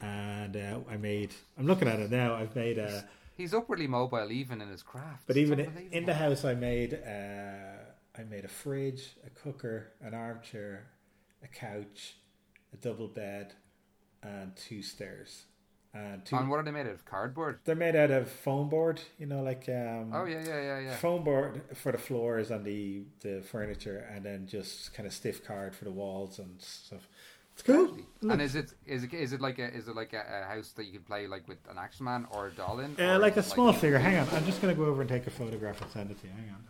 And uh, I made. I'm looking at it now. I've made a. He's upwardly mobile even in his craft. But It's even in the house, I made. Uh, I made a fridge, a cooker, an armchair, a couch, a double bed, and two stairs. And two. And what are they made out of? Cardboard. They're made out of foam board, you know, like um, Oh yeah, yeah, yeah, yeah. foam board for the floors and the the furniture, and then just kind of stiff card for the walls and stuff. It's cool. Actually. And is it is it is it like a is it like a, a house that you can play like with an action man or a doll in? Uh, like a is it small figure. Hang on, I'm just gonna go over and take a photograph and send it to you. Hang on.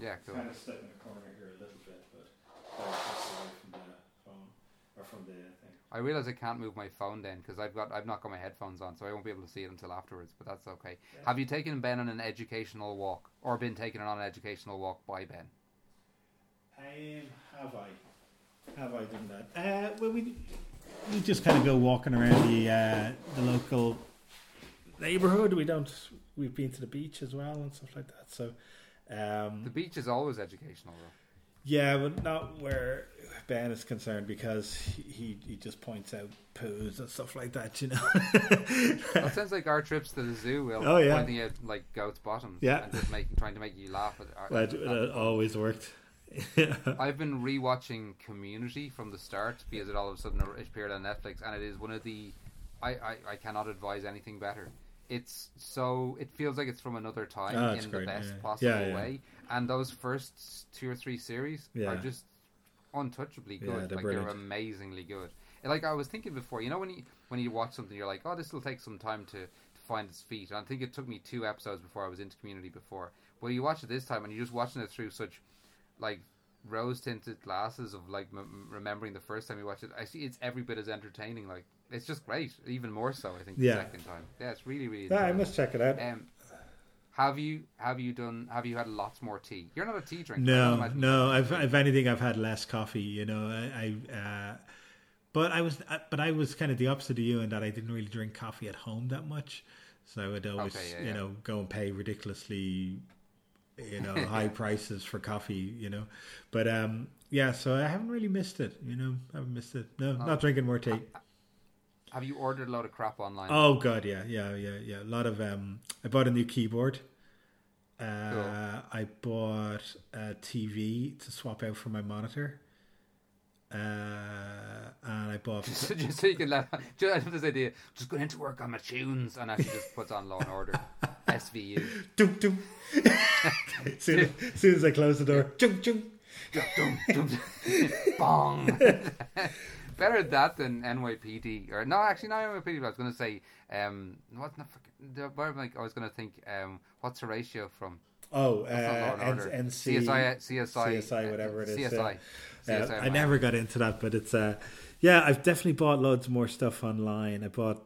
Yeah, cool. Kind of stuck in the corner here a little bit, but just away from the phone or from the thing. I realize I can't move my phone then because I've got I've not got my headphones on, so I won't be able to see it until afterwards. But that's okay. Have you taken Ben on an educational walk, or been taken on an educational walk by Ben? Um, have I? Have I done that? Uh, well, we we just kind of go walking around the uh, the local neighborhood. We don't. We've been to the beach as well and stuff like that. So, um, The beach is always educational, though. Yeah, but not where Ben is concerned because he he, just points out poos and stuff like that. You know. That sounds like our trips to the zoo. Will Oh, yeah. pointing out like goats' bottoms. Yeah. and just making trying to make you laugh. At, at, Well, it always worked. I've been rewatching Community from the start because it all of a sudden appeared on Netflix, and it is one of the. I, I, I cannot advise anything better. It's so it feels like it's from another time Oh, in great, the best yeah. possible Yeah, yeah. way, and those first two or three series Yeah. are just untouchably Yeah, good. they're like brilliant. they're amazingly good. And, Like I was thinking before, you know when you when you watch something, you're like, oh, this will take some time to, to find its feet. And I think it took me two episodes before I was into Community before. But you watch it this time, and you're just watching it through such like rose tinted glasses of like m- remembering the first time you watched it. I see it's every bit as entertaining. Like it's just great, even more so. I think the Yeah. second time. Yeah, it's really really. Yeah, I must check it out. Um, have you have you done have you had lots more tea? You're not a tea drinker. No, no. I've, if anything, I've had less coffee. You know, I, I uh, but I was, uh, but I was kind of the opposite of you in that I didn't really drink coffee at home that much. So I would always, Okay, yeah, you yeah. know, go and pay ridiculously, you know, high prices for coffee. You know, but um, yeah. So I haven't really missed it. You know, I haven't missed it. No, Oh. not drinking more tea. Have you ordered a load of crap online? Oh god, yeah, yeah, yeah, yeah. A lot of um. I bought a new keyboard. Uh, Cool. I bought a TV to swap out for my monitor. Uh, and I bought. just, just so you can let. Just, I have this idea. Just going into work on my tunes, and actually just puts on Law and Order, SVU. Dum, dum. soon, as soon as I close the door, chung, chung. Dum, dum, dum. Bong. Better that than NYPD, or no, actually not NYPD. But I was going to say, um, what's the, the where am I, I was going to think, um, what's Horatio from? Oh, uh. N- NC, CSI, CSI, CSI, whatever it is. CSI. Uh, CSI I never got into that, but it's uh, yeah. I've definitely bought loads more stuff online. I bought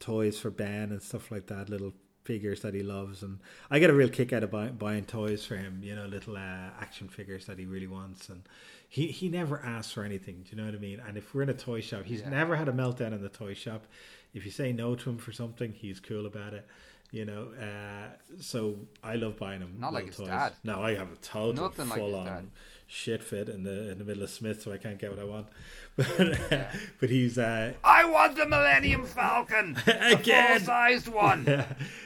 toys for Ben and stuff like that, little figures that he loves, and I get a real kick out of buy, buying toys for him. You know, little uh, action figures that he really wants, and he he never asks for anything. Do you know what I mean? And if we're in a toy shop, he's Yeah. never had a meltdown in the toy shop. If you say no to him for something, he's cool about it. You know, uh, so I love buying him. Not like his toys. dad. No, I have a total Nothing like full on dad. Shit fit in the in the middle of Smith, so I can't get what I want. But uh, but he's uh, I want the Millennium Falcon, Again. full-sized one.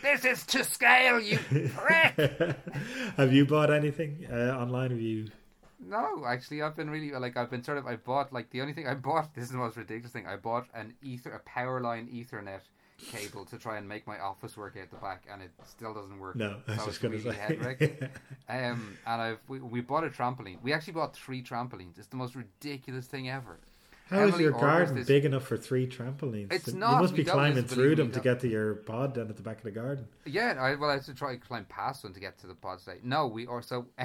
This is to scale, you prick. have you bought anything uh, online? Have you? No, actually, I've been really like I've been sort of. I bought like the only thing I bought. This is the most ridiculous thing. I bought an ether, a power line Ethernet cable to try and make my office work out the back, and it still doesn't work. No, I was So just going to really say. head-wrecking. Um, and I've we, we bought a trampoline. We actually bought three trampolines. It's the most ridiculous thing ever. How is Emily your garden this- big enough for three trampolines? It's not. you must be climbing through them to get to your pod down at the back of the garden. Yeah, I well, I had to try to climb past one to get to the pod today. No, we or so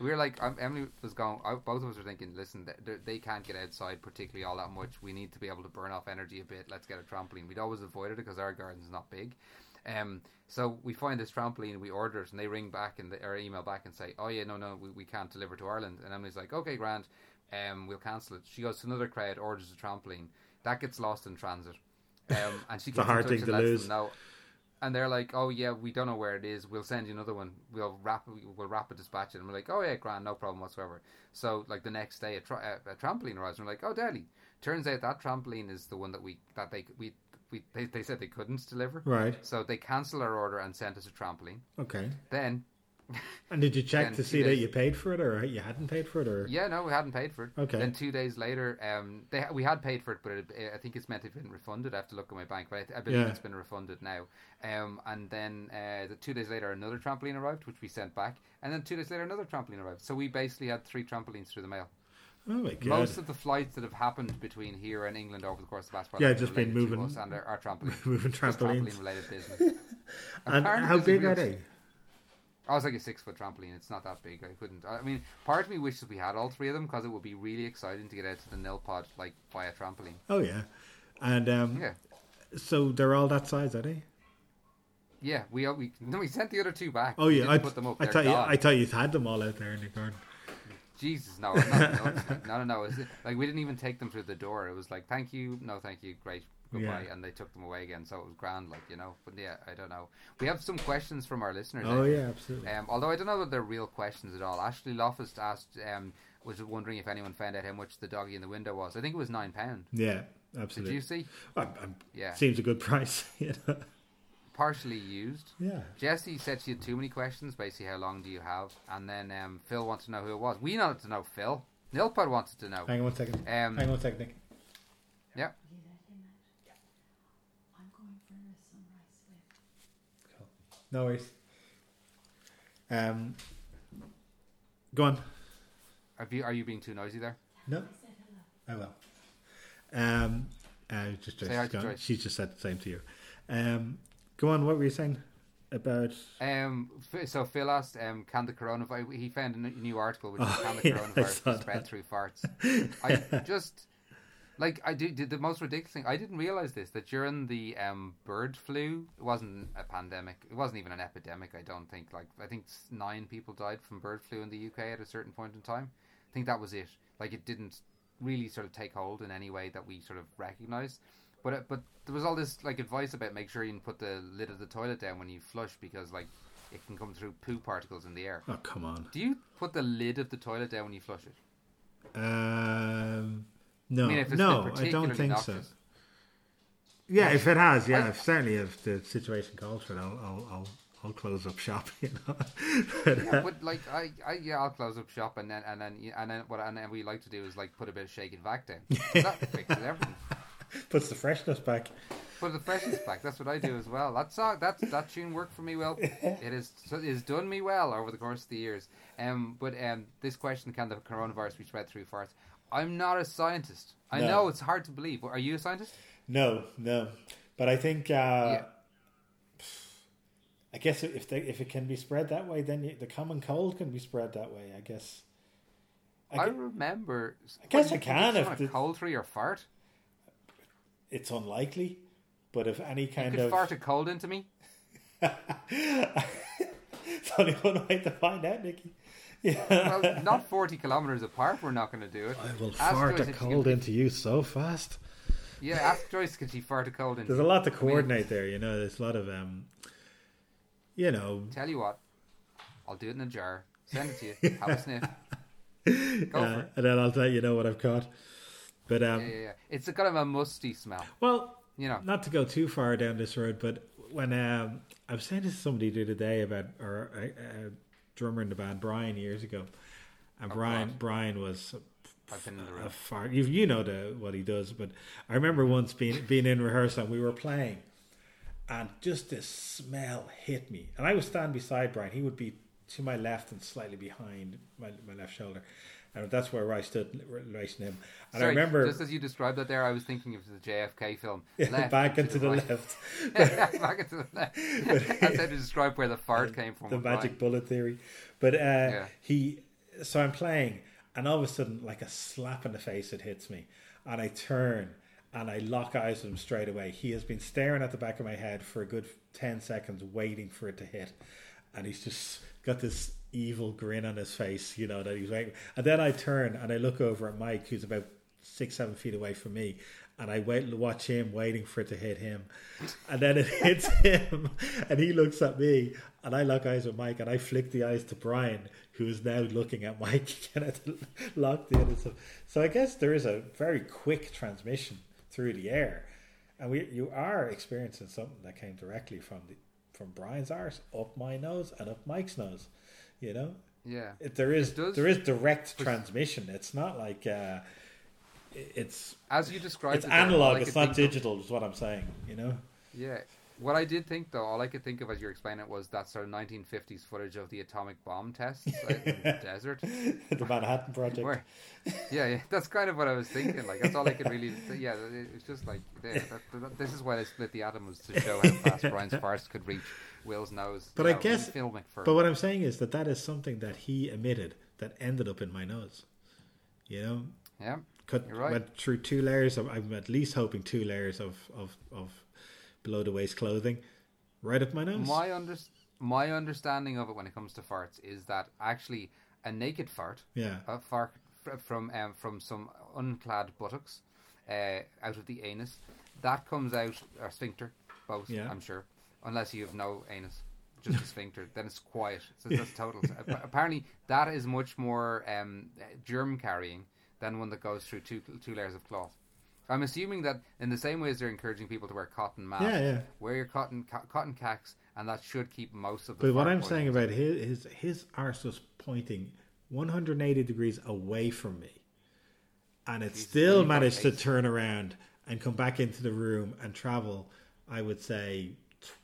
we were like um, Emily was going. I, both of us were thinking, listen, they, they- can't get outside particularly all that much. We need to be able to burn off energy a bit. Let's get a trampoline. We'd always avoided it because our garden's not big. Um, so we find this trampoline, we order it, and they ring back and they, or email back and say, "Oh yeah, no, no, we, we can't deliver to Ireland." And Emily's like, "Okay, Grant, um, we'll cancel it." She goes to another crowd, orders a trampoline that gets lost in transit, um, and she It's a hard thing and to lets lose. them know. And they're like, "Oh yeah, we don't know where it is. We'll send you another one. We'll wrap, we'll wrap rapid dispatch it." And we're like, "Oh yeah, grand, no problem whatsoever." So like the next day, a, tra- a, a trampoline arrives, and we're like, "Oh, deadly!" Turns out that trampoline is the one that we that they we we they, they said they couldn't deliver. Right. So they cancelled our order and sent us a trampoline. Okay. Then And did you check to see that you paid for it, or you hadn't paid for it, or Yeah, no, we hadn't paid for it. Okay. Then two days later, um, they we had paid for it, but it, I think it's meant to have been refunded. I have to look at my bank, but I, I believe Yeah. it's been refunded now. Um, and then uh, the two days later, another trampoline arrived, which we sent back, and then two days later, another trampoline arrived. So we basically had three trampolines through the mail. oh Most of the flights that have happened between here and England over the course of the last Yeah, have just been moving- and our, our trampoline. moving trampolines. trampoline related business. And Apparently how big are they? I was like a six foot trampoline. It's not that big. I couldn't. I mean, part of me wishes we had all three of them because it would be really exciting to get out to the Nilpod like via trampoline. Oh yeah, and um, Yeah, so they're all that size, are they? yeah. We we no, we sent the other two back. Oh yeah, I, put them up. I thought you. I thought you had them all out there in the garden. Jesus, no, not no, no, no. It's, like we didn't even take them through the door. It was like, thank you, no, thank you, great, goodbye, Yeah. and they took them away again. So it was grand, like you know. But yeah, I don't know. We have some questions from our listeners. Oh eh? yeah, absolutely. Um, although I don't know that they're real questions at all. Ashley Loftus asked, um, was wondering if anyone found out how much the doggy in the window was. I think it was nine pound. Yeah, Did absolutely. you see? I'm, I'm, Yeah, Seems a good price. You know? partially used. Yeah. Jesse said she had too many questions. Basically, how long do you have? And then um, Phil wants to know who it was. We wanted to know Phil. Nilpod wanted to know. Hang on one second. Um, Hang on one second, Nick. Yeah. You let him out? I'm going for a sunrise swim. No worries. Um, go on. Are you, are you being too noisy there? No, I. I will. Um, uh, just Say hi she's, to gone. Joyce. she's just said the same to you. Um, go on. What were you saying about? Um, so Phil asked, um, can the coronavirus? He found a new article which is Oh, can the yeah, coronavirus spread that. through farts? I just like I did, did the most ridiculous thing. I didn't realize this that during the um bird flu, it wasn't a pandemic. It wasn't even an epidemic. I don't think. Like I think nine people died from bird flu in the UK at a certain point in time. I think that was it. Like it didn't really sort of take hold in any way that we sort of recognize. But it, but there was all this like advice about make sure you can put the lid of the toilet down when you flush because like it can come through poo particles in the air. Oh, come on. Do you put the lid of the toilet down when you flush it? Um, no, I mean, no, I don't think so. Yeah, if it has, yeah, I- if, certainly if the situation calls for it, I'll, I'll, I'll, I'll close up shop. You know, but, Yeah, uh, but like I, I yeah, I'll close up shop and then and then and then what and then we like to do is like put a bit of shaking back down. That fixes everything. puts the freshness back. Put the freshness back. That's what I do as well. That song, that that tune worked for me well. It is it has done me well over the course of the years. Um, but um, this question: Can the coronavirus be spread through farts? I'm not a scientist. I No. know it's hard to believe. Are you a scientist? No, no, but I think. Uh, Yeah. I guess if they, if it can be spread that way, then you, the common cold can be spread that way. I guess. I, remember. I guess I can if the- cold through your fart. it's unlikely, but if any You kind could of fart a cold into me. it's only one way to find out, Nicky. Yeah. Well, not forty kilometers apart. We're not going to do it. I will Ask fart Joyce a if she can cold into you so fast. Yeah, ask Joyce can she fart a cold into There's a lot to I mean, coordinate there, you know. There's a lot of, um, you know, Tell you what, I'll do it in a jar. Send it to you. Have a sniff. Go uh, for it. and then I'll let you know what I've caught. But um, Yeah, yeah, yeah. It's a kind of a musty smell. well, You know. not to go too far down this road, but when um, I was saying to somebody the other day about or a, a drummer in the band Brian years ago, and Oh, Brian God. Brian was I've been in the a room. far you, you know the what he does, but I remember once being being in rehearsal and we were playing, and just this smell hit me, and I was standing beside Brian. He would be to my left and slightly behind my, my left shoulder, and that's where I stood facing him. And Sorry, I remember just as you described that there, I was thinking of the JFK film. Left back into the right. left. back into the left. That's how to describe where the fart came from. the magic Brian. bullet theory. But uh, Yeah. he, so I'm playing, and all of a sudden, like a slap in the face, it hits me, and I turn and I lock eyes with him straight away. He has been staring at the back of my head for a good ten seconds, waiting for it to hit, and he's just got this evil grin on his face, you know that he's waiting. And then I turn and I look over at Mike, who's about six, seven feet away from me, and I wait watch him waiting for it to hit him, and then it hits him, and he looks at me, and I lock eyes with Mike, and I flick the eyes to Brian, who is now looking at Mike, of locked in. And so, so I guess there is a very quick transmission through the air, and we you are experiencing something that came directly from the from Brian's arse up my nose and up Mike's nose. You know, Yeah. If there is It does- there is direct transmission. It's not like uh, it's As you described it's it, though, all I analog. could It's not digital. Is what I'm saying. You know. Yeah. What I did think, though, all I could think of as you were explaining it was that sort of 1950s footage of the atomic bomb tests out in the desert. the Manhattan Project. Where, yeah, yeah, that's kind of what I was thinking. Like, that's all I could really. Yeah, it- it's just like yeah, that, that, this is why they split the atom was to show how fast Brian's farce could reach Will's nose. But I know, guess- filmic for But what I'm saying is that that is something that he emitted that ended up in my nose. You know, yeah, cut You're right. went through two layers of. I'm at least hoping two layers of of of below the waist clothing, right up my nose. my under, my understanding of it when it comes to farts is that actually a naked fart yeah, a fart from um, from some unclad buttocks uh, out of the anus. That comes out or sphincter, both. Yeah. I'm sure, unless you have no anus, just a sphincter. Then it's quiet. So that's total. Appa- Apparently, that is much more um, germ carrying than one that goes through two two layers of cloth. I'm assuming that in the same way as they're encouraging people to wear cotton masks, Yeah, yeah. wear your cotton co- cotton cacks, and that should keep most of the. But what I'm saying about his his his arse was pointing 180 degrees away from me, and it Jesus, still well, you've got managed to turn around and come back into the room and travel. I would say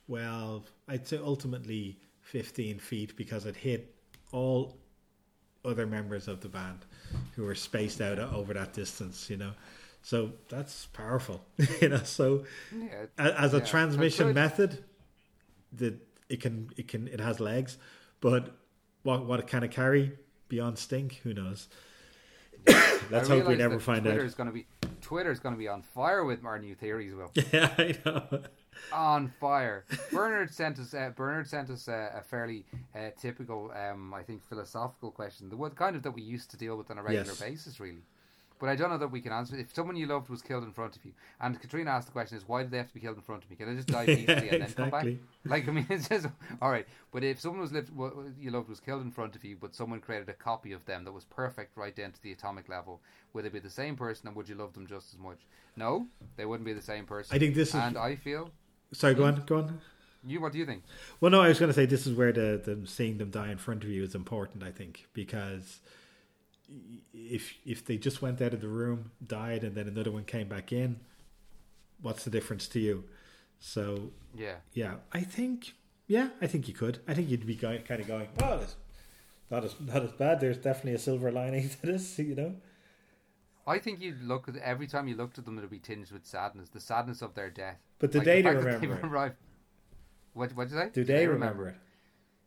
12. I'd say ultimately 15 feet because it hit all other members of the band who were spaced out over that distance. You know, so that's powerful. you know, so Yeah, as a yeah. transmission method that it can it can it has legs but what what it can it carry beyond stink who knows let's hope we never find Twitter out is going to be Twitter's going to be on fire with our new theories. Will yeah i know on fire. Bernard sent us. Uh, Bernard sent us uh, a fairly uh, typical, um, I think, philosophical question. The one kind of that we used to deal with on a regular Yes. basis, really. But I don't know that we can answer. it. If someone you loved was killed in front of you, and Katrina asked the question, "Is why did they have to be killed in front of me? Can I just die peacefully and then come back?" Like I mean, it's just all right. But if someone was lived, you loved was killed in front of you, but someone created a copy of them that was perfect right down to the atomic level, would it be the same person, and would you love them just as much? No, they wouldn't be the same person. i think this is and I feel sorry go on go on you. What do you think? well no i was going to say this is where the them seeing them die in front of you is important i think because if if they just went out of the room died and then another one came back in what's the difference to you so Yeah. Yeah, I think. Yeah, I think you could. I think you'd be going, kind of going, well, it's not as not as bad. There's definitely a silver lining to this, you know. I think you'd look at every time you looked at them, it would be tinged with sadness, the sadness of their death. But do Like, they the remember they've it? arrived- What what did you say? Do they remember it?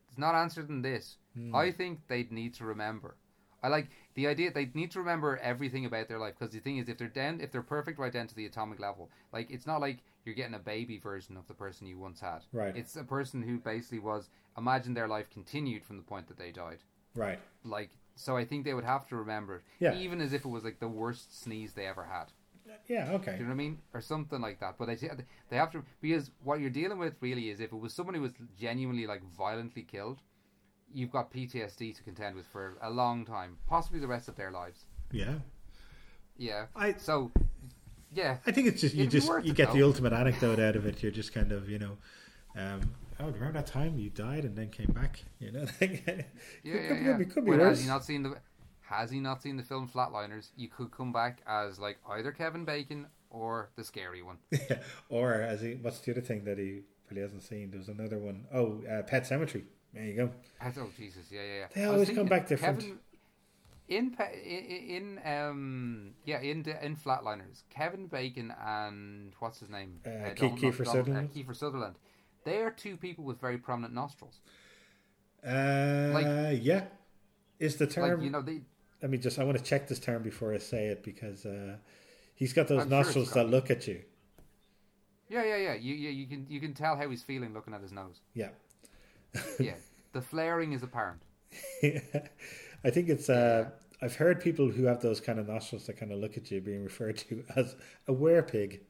It's not answered in this. Hmm. I think they'd need to remember. I like the idea they'd need to remember everything about their life because the thing is, if they're down, if they're perfect right down to the atomic level, like it's not like you're getting a baby version of the person you once had. Right. It's a person who basically was. Imagine their life continued from the point that they died. Right. Like so, I think they would have to remember it, Yeah. even as if it was like the worst sneeze they ever had. Yeah. Okay. Do you know what I mean? Or something like that. But they they have to because what you're dealing with really is if it was someone who was genuinely like violently killed, you've got PTSD to contend with for a long time, possibly the rest of their lives. Yeah. Yeah. I So, yeah. I think it's just you It'd just you get the ultimate anecdote out of it. You're just kind of you know, um, oh, remember that time you died and then came back? You know, Yeah, could, yeah, could, yeah. be could be But worse. has he not seen the? Has he not seen the film Flatliners? You could come back as like either Kevin Bacon or the scary one. Yeah. Or as he, what's the other thing that he really hasn't seen? There's another one. Oh, uh, Pet Sematary. There you go. Oh Jesus, yeah, yeah, yeah. They always come back different. Kevin, in in um yeah in in Flatliners, Kevin Bacon and what's his name? Uh, Donald- Kiefer Donald- Sutherland? Uh, Kiefer Sutherland. They are two people with very prominent nostrils. Uh, Like- yeah. Is the term? Like you know, they Let me just. I want to check this term before I say it because uh, he's got those I'm nostrils got- that look at you. yeah yeah yeah you, you you can you can tell how he's feeling looking at his nose. Yeah. Yeah, the flaring is apparent. yeah. I think it's. Uh, I've heard people who have those kind of nostrils that kind of look at you being referred to as a werepig.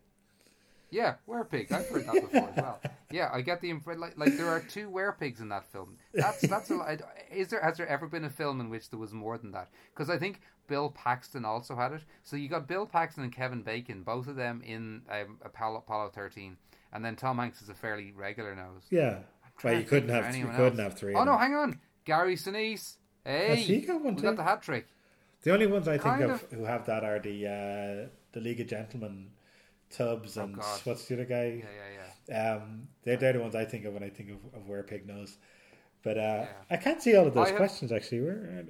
Yeah, werepig. I've heard that before as well. Yeah, I get the impression like, like there are two werepigs in that film. That's that's a, I- is there has there ever been a film in which there was more than that? Because I think Bill Paxton also had it. So you got Bill Paxton and Kevin Bacon, both of them in um, Apollo, Apollo thirteen, and then Tom Hanks is a fairly regular nose. Yeah. Well, you couldn't have. You couldn't have three. Oh no, hang on. Gary Sinise. Hey, Has he got one we too? got the hat trick. The only ones I think Kind of, of. who have that are the uh, the League of Gentlemen, Tubbs, and Oh, God. what's the other guy? Yeah, yeah, yeah. Um, they're, they're the ones I think of when I think of, of werepig nose. But uh. I can't see all of those I have- questions actually. Where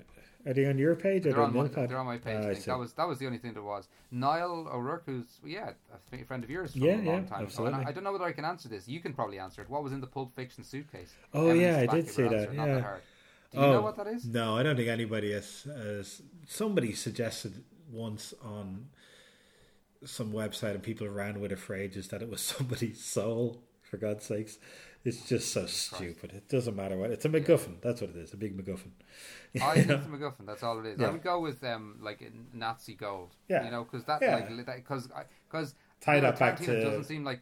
are they on your page or They're on, they my, Nilpod? they're on my page. Ah, I I think. That was that was the only thing there was. Niall O'Rourke, who's yeah, a friend of yours from Yeah, a long yeah, time ago. And absolutely. I, I don't know whether I can answer this. You can probably answer it. What was in the Pulp Fiction suitcase? Oh, Emily's yeah, I did if see that, answer is Not yeah. that. Do you oh, know what that is? No, I don't think anybody has, has. Somebody suggested once on some website, and people ran with it for ages that it was somebody's soul. For God's sakes, it's just so stupid. It doesn't matter what. It's a MacGuffin. That's what it is. A big MacGuffin. I think it's a MacGuffin. That's all it is. Yeah. I would go with um like Nazi gold. Yeah. You know, because that Yeah. like because because Tie that back to- doesn't seem like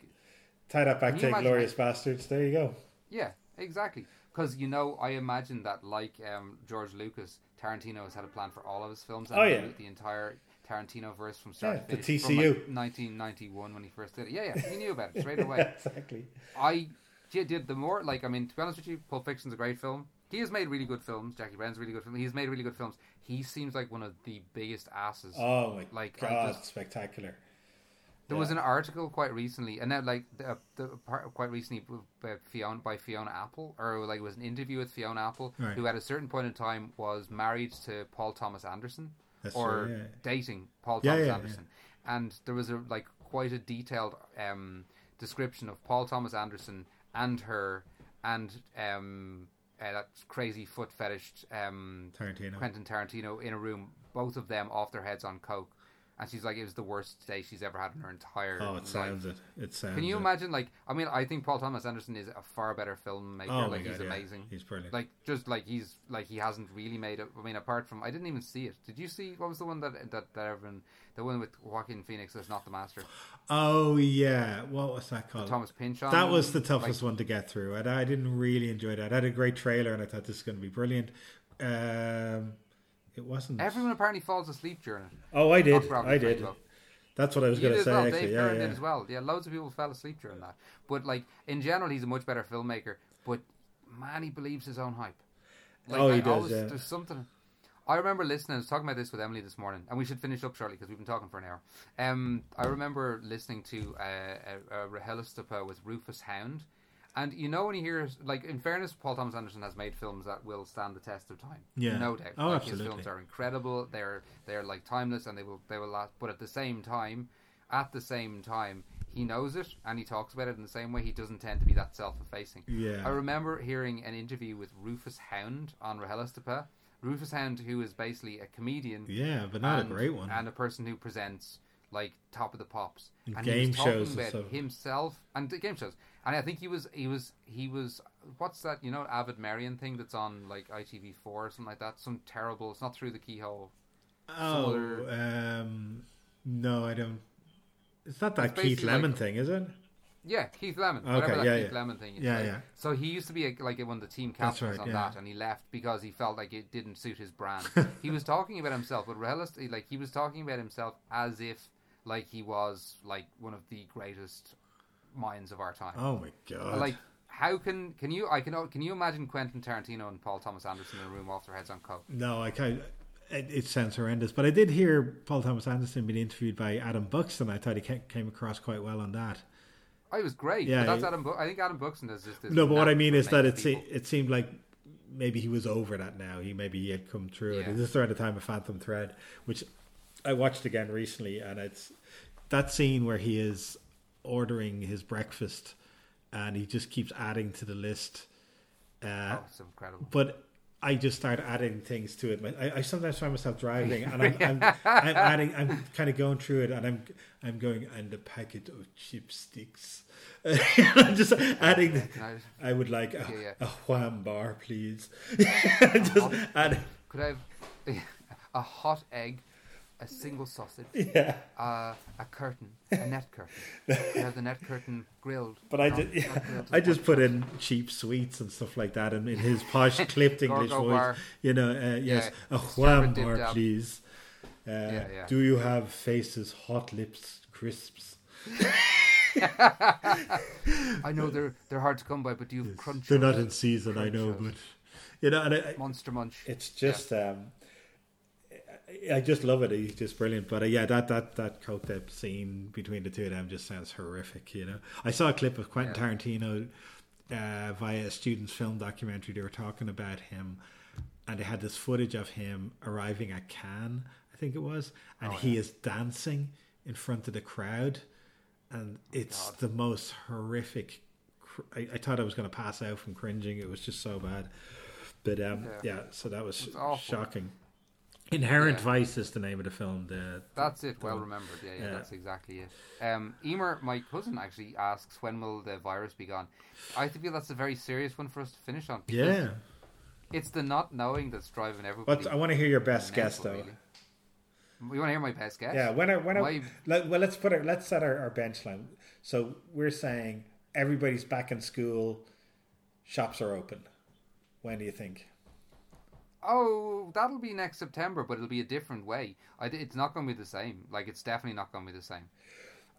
Tie that back to Glorious Bastards. There you go. Yeah, exactly. Because you know, I imagine that like um, George Lucas, Tarantino has had a plan for all of his films. And Oh, yeah. the, the entire Tarantino verse from start Yeah, to the finish. From, TCU. like, 1991 when he first did it. Yeah, yeah, he knew about it straight away. exactly. I did, did the more like I mean, to be honest with you, Pulp Fiction's a great film. He has made really good films. Jackie Brown's really good film. He's made really good films. He seems like one of the biggest asses. Oh my Like, God, just- spectacular. There was an article quite recently, and now like the, the part quite recently by Fiona by Fiona Apple, or like it was an interview with Fiona Apple, Right. who at a certain point in time was married to Paul Thomas Anderson, That's or true, yeah. dating Paul Yeah, Thomas yeah, Anderson, and there was a like quite a detailed um, description of Paul Thomas Anderson and her, and um, uh, that crazy foot fetish um, Tarantino. Quentin Tarantino in a room, both of them off their heads on coke, and she's like, it was the worst day she's ever had in her entire Oh, it life. sounds it. It sounds. Can you it. imagine? Like, I mean, I think Paul Thomas Anderson is a far better filmmaker. Oh like, my he's God, yeah. amazing. He's brilliant. Like, just like he's like he hasn't really made it. I mean, apart from I didn't even see it. Did you see what was the one that that, that everyone the one with Joaquin Phoenix is not the master? oh yeah, what was that called? Thomas Pynchon. That was the like, toughest one to get through. And I didn't really enjoy that. I had a great trailer, and I thought this is going to be brilliant. Um, it wasn't. Everyone apparently falls asleep during it. Oh, I did. I did. That's what I was going to say. well. Actually, Dave yeah, yeah. did as well. Yeah, loads of people fell asleep during that. But like in general, he's a much better filmmaker. But man, he believes his own hype. Like, Oh, he I does, always- yeah. There's something. I remember listening. I was talking about this with Emily this morning, and we should finish up shortly because we've been talking for an hour. Um, I remember listening to uh, a, a RHLSTP with Rufus Hound, and you know when you hear like, in fairness, Paul Thomas Anderson has made films that will stand the test of time. Yeah. no doubt. Oh, like, His films are incredible. They're they're like timeless, and they will they will last. But at the same time, at the same time, he knows it and he talks about it in the same way. He doesn't tend to be that self-effacing. Yeah. I remember hearing an interview with Rufus Hound on RHLSTP. Rufus Hound, who is basically a comedian, Yeah, but not a great one. and a person who presents like Top of the Pops And game shows about stuff. himself and the game shows. And I think he was he was he was what's that you know Avid Merrion thing that's on like ITV four or something like that. Some terrible. It's not through the keyhole. oh, other- um, no, I don't. It's not that It's Keith Lemon like- thing, is it? Yeah, Keith Lemon. Okay, whatever that yeah, Keith yeah. Lemon thing is. Yeah, right? yeah. So he used to be a, like one of the team captains right, on yeah. that, and he left because he felt like it didn't suit his brand. he was talking about himself, but realistically, like he was talking about himself as if like he was like one of the greatest minds of our time. Oh my god! Like, how can can you I can can you imagine Quentin Tarantino and Paul Thomas Anderson in a room off their heads on coke? No, I can't. It, it sounds horrendous, but I did hear Paul Thomas Anderson being interviewed by Adam Buxton. I thought he came across quite well on that. Oh, I was great. Yeah, but that's Adam. Bu- I think Adam Buxton is just this. No, but what I mean is that it se- it seemed like maybe he was over that now. He maybe he had come through Yeah. it. This is around the time of Phantom Thread, which I watched again recently, and it's that scene where he is ordering his breakfast, and he just keeps adding to the list. Uh, Oh, it's incredible. but I just start adding things to it. I, I sometimes find myself driving, and I'm, I'm, I'm adding, I'm kind of going through it, and I'm, I'm going, and a packet of chipsticks. I'm just adding. The. I would like a, Yeah, yeah. a wham bar, please. just add, Could I have a hot egg, a single sausage, yeah. uh, a curtain, a net curtain? I have the net curtain grilled? But I just, yeah, I just put buttered. in cheap sweets and stuff like that, and in his posh clipped English voice, bar. you know, uh, yes, Yeah. a wham bar, please. Uh, Yeah, yeah. Do you have faces, hot lips, crisps? I know they're they're hard to come by, but do you have crunch? They're not in season, I know, but you know, and I, Monster Munch. it's just um I- just love it. He's just brilliant. But uh, yeah, that that that coke dip scene between the two of them just sounds horrific. You know, I saw a clip of Quentin Yeah. Tarantino uh, via a student's film documentary. They were talking about him, and they had this footage of him arriving at Cannes, I think it was, and Oh, he is dancing in front of the crowd, and it's God. the most horrific. cr- I, I thought I was going to pass out from cringing. It was just so bad. But um, Yeah. yeah. so that was awful. shocking. Inherent Yeah. Vice is the name of the film. The, That's it. Well remembered. Yeah, yeah, Yeah. that's exactly it. Um, Emer, my cousin, actually asks when will the virus be gone. I feel that's a very serious one for us to finish on. Yeah, it's the not knowing that's driving everybody. but I want to hear your best guess though. really. You want to hear my best guess? Yeah, when are, when My- let, well, let's put it. Let's set our, our bench line. So we're saying everybody's back in school, shops are open. When do you think? Oh, that'll be next September, but it'll be a different way. I, it's not going to be the same. Like it's definitely not going to be the same.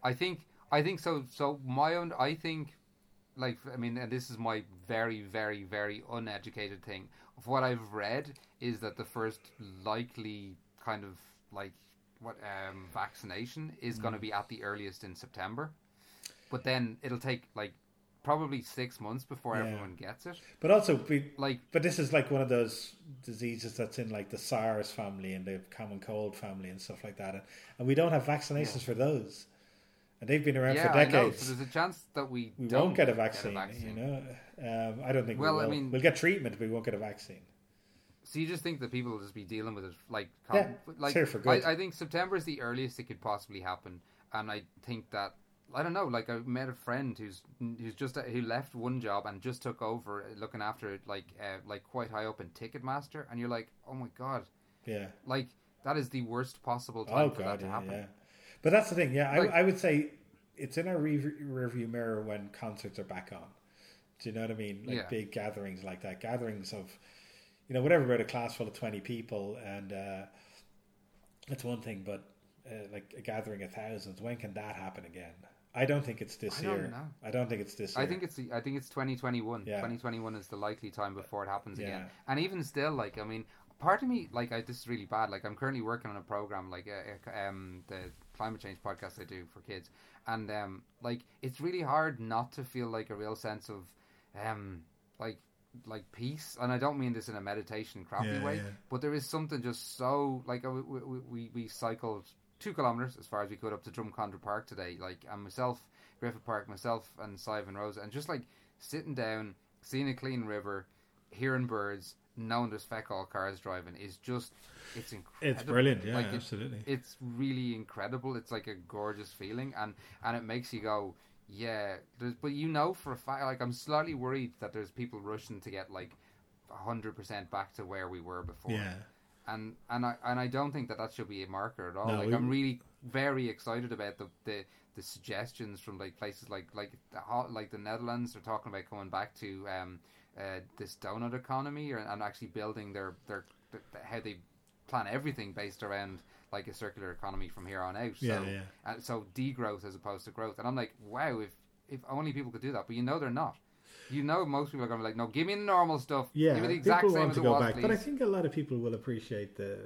I think. I think so. So my own. I think. Like I mean, and this is my very, very, very uneducated thing. Of what I've read is that the first likely kind of like what um, vaccination is going to be at the earliest in September, but then it'll take like probably six months before Yeah. everyone gets it. But also, we, Like but this is like one of those diseases that's in like the SARS family and the common cold family and stuff like that, and, and we don't have vaccinations for those, and they've been around yeah, for decades. So there's a chance that we we don't won't get a vaccine, vaccine. you know. Um, I don't think. Well, we I mean- we'll get treatment, but we won't get a vaccine. So you just think that people will just be dealing with it like, Yeah, like it's here for good. I, I think September is the earliest it could possibly happen, and I think that I don't know. Like I met a friend who's who's just who left one job and just took over looking after it, like uh, like quite high up in Ticketmaster, and you're like, oh my god, Yeah. like that is the worst possible time Oh for god, that to yeah, happen. yeah. But that's the thing. Yeah, Like- I, I would say it's in our rear rearview mirror when concerts are back on. Do you know what I mean? Like Yeah. big gatherings like that, gatherings of, you know, whatever about a class full of twenty people, and uh, that's one thing. But uh, like a gathering of thousands, when can that happen again? I don't think it's this I don't year. know. I don't think it's this year. I think it's the, I think it's 2021. Yeah. 2021 is the likely time before it happens again. And even still, like I mean, part of me, like I, this is really bad. Like I'm currently working on a program, like uh, uh, um, the climate change podcast I do for kids, and um, like it's really hard not to feel like a real sense of, um, like like peace. And I don't mean this in a meditation crappy Yeah, way, yeah. but there is something just so like uh, we, we, we cycled two kilometers as far as we could up to Drumcondra Park today. Like and myself, Griffith Park, myself and Sivan Rose, and just like sitting down, seeing a clean river, hearing birds, knowing there's feck all cars driving is just it's incredible. it's brilliant. Yeah, Like, it- absolutely. it's really incredible. It's like a gorgeous feeling, and and it makes you go, yeah. There's, but you know for a fact, like I'm slightly worried that there's people rushing to get like hundred percent back to where we were before. yeah. And and I and I don't think that that should be a marker at all. No, like we- I'm really very excited about the the. The suggestions from like places like like the, like the Netherlands are talking about coming back to um, uh, this donut economy or, and actually building their, their their how they plan everything based around like a circular economy from here on out. Yeah, so, yeah. And so degrowth as opposed to growth. And I'm like, wow, if if only people could do that. But you know they're not. You know most people are going to be like, no, give me the normal stuff. Yeah, give me the exact people same want as to go was, back, please. but I think a lot of people will appreciate the.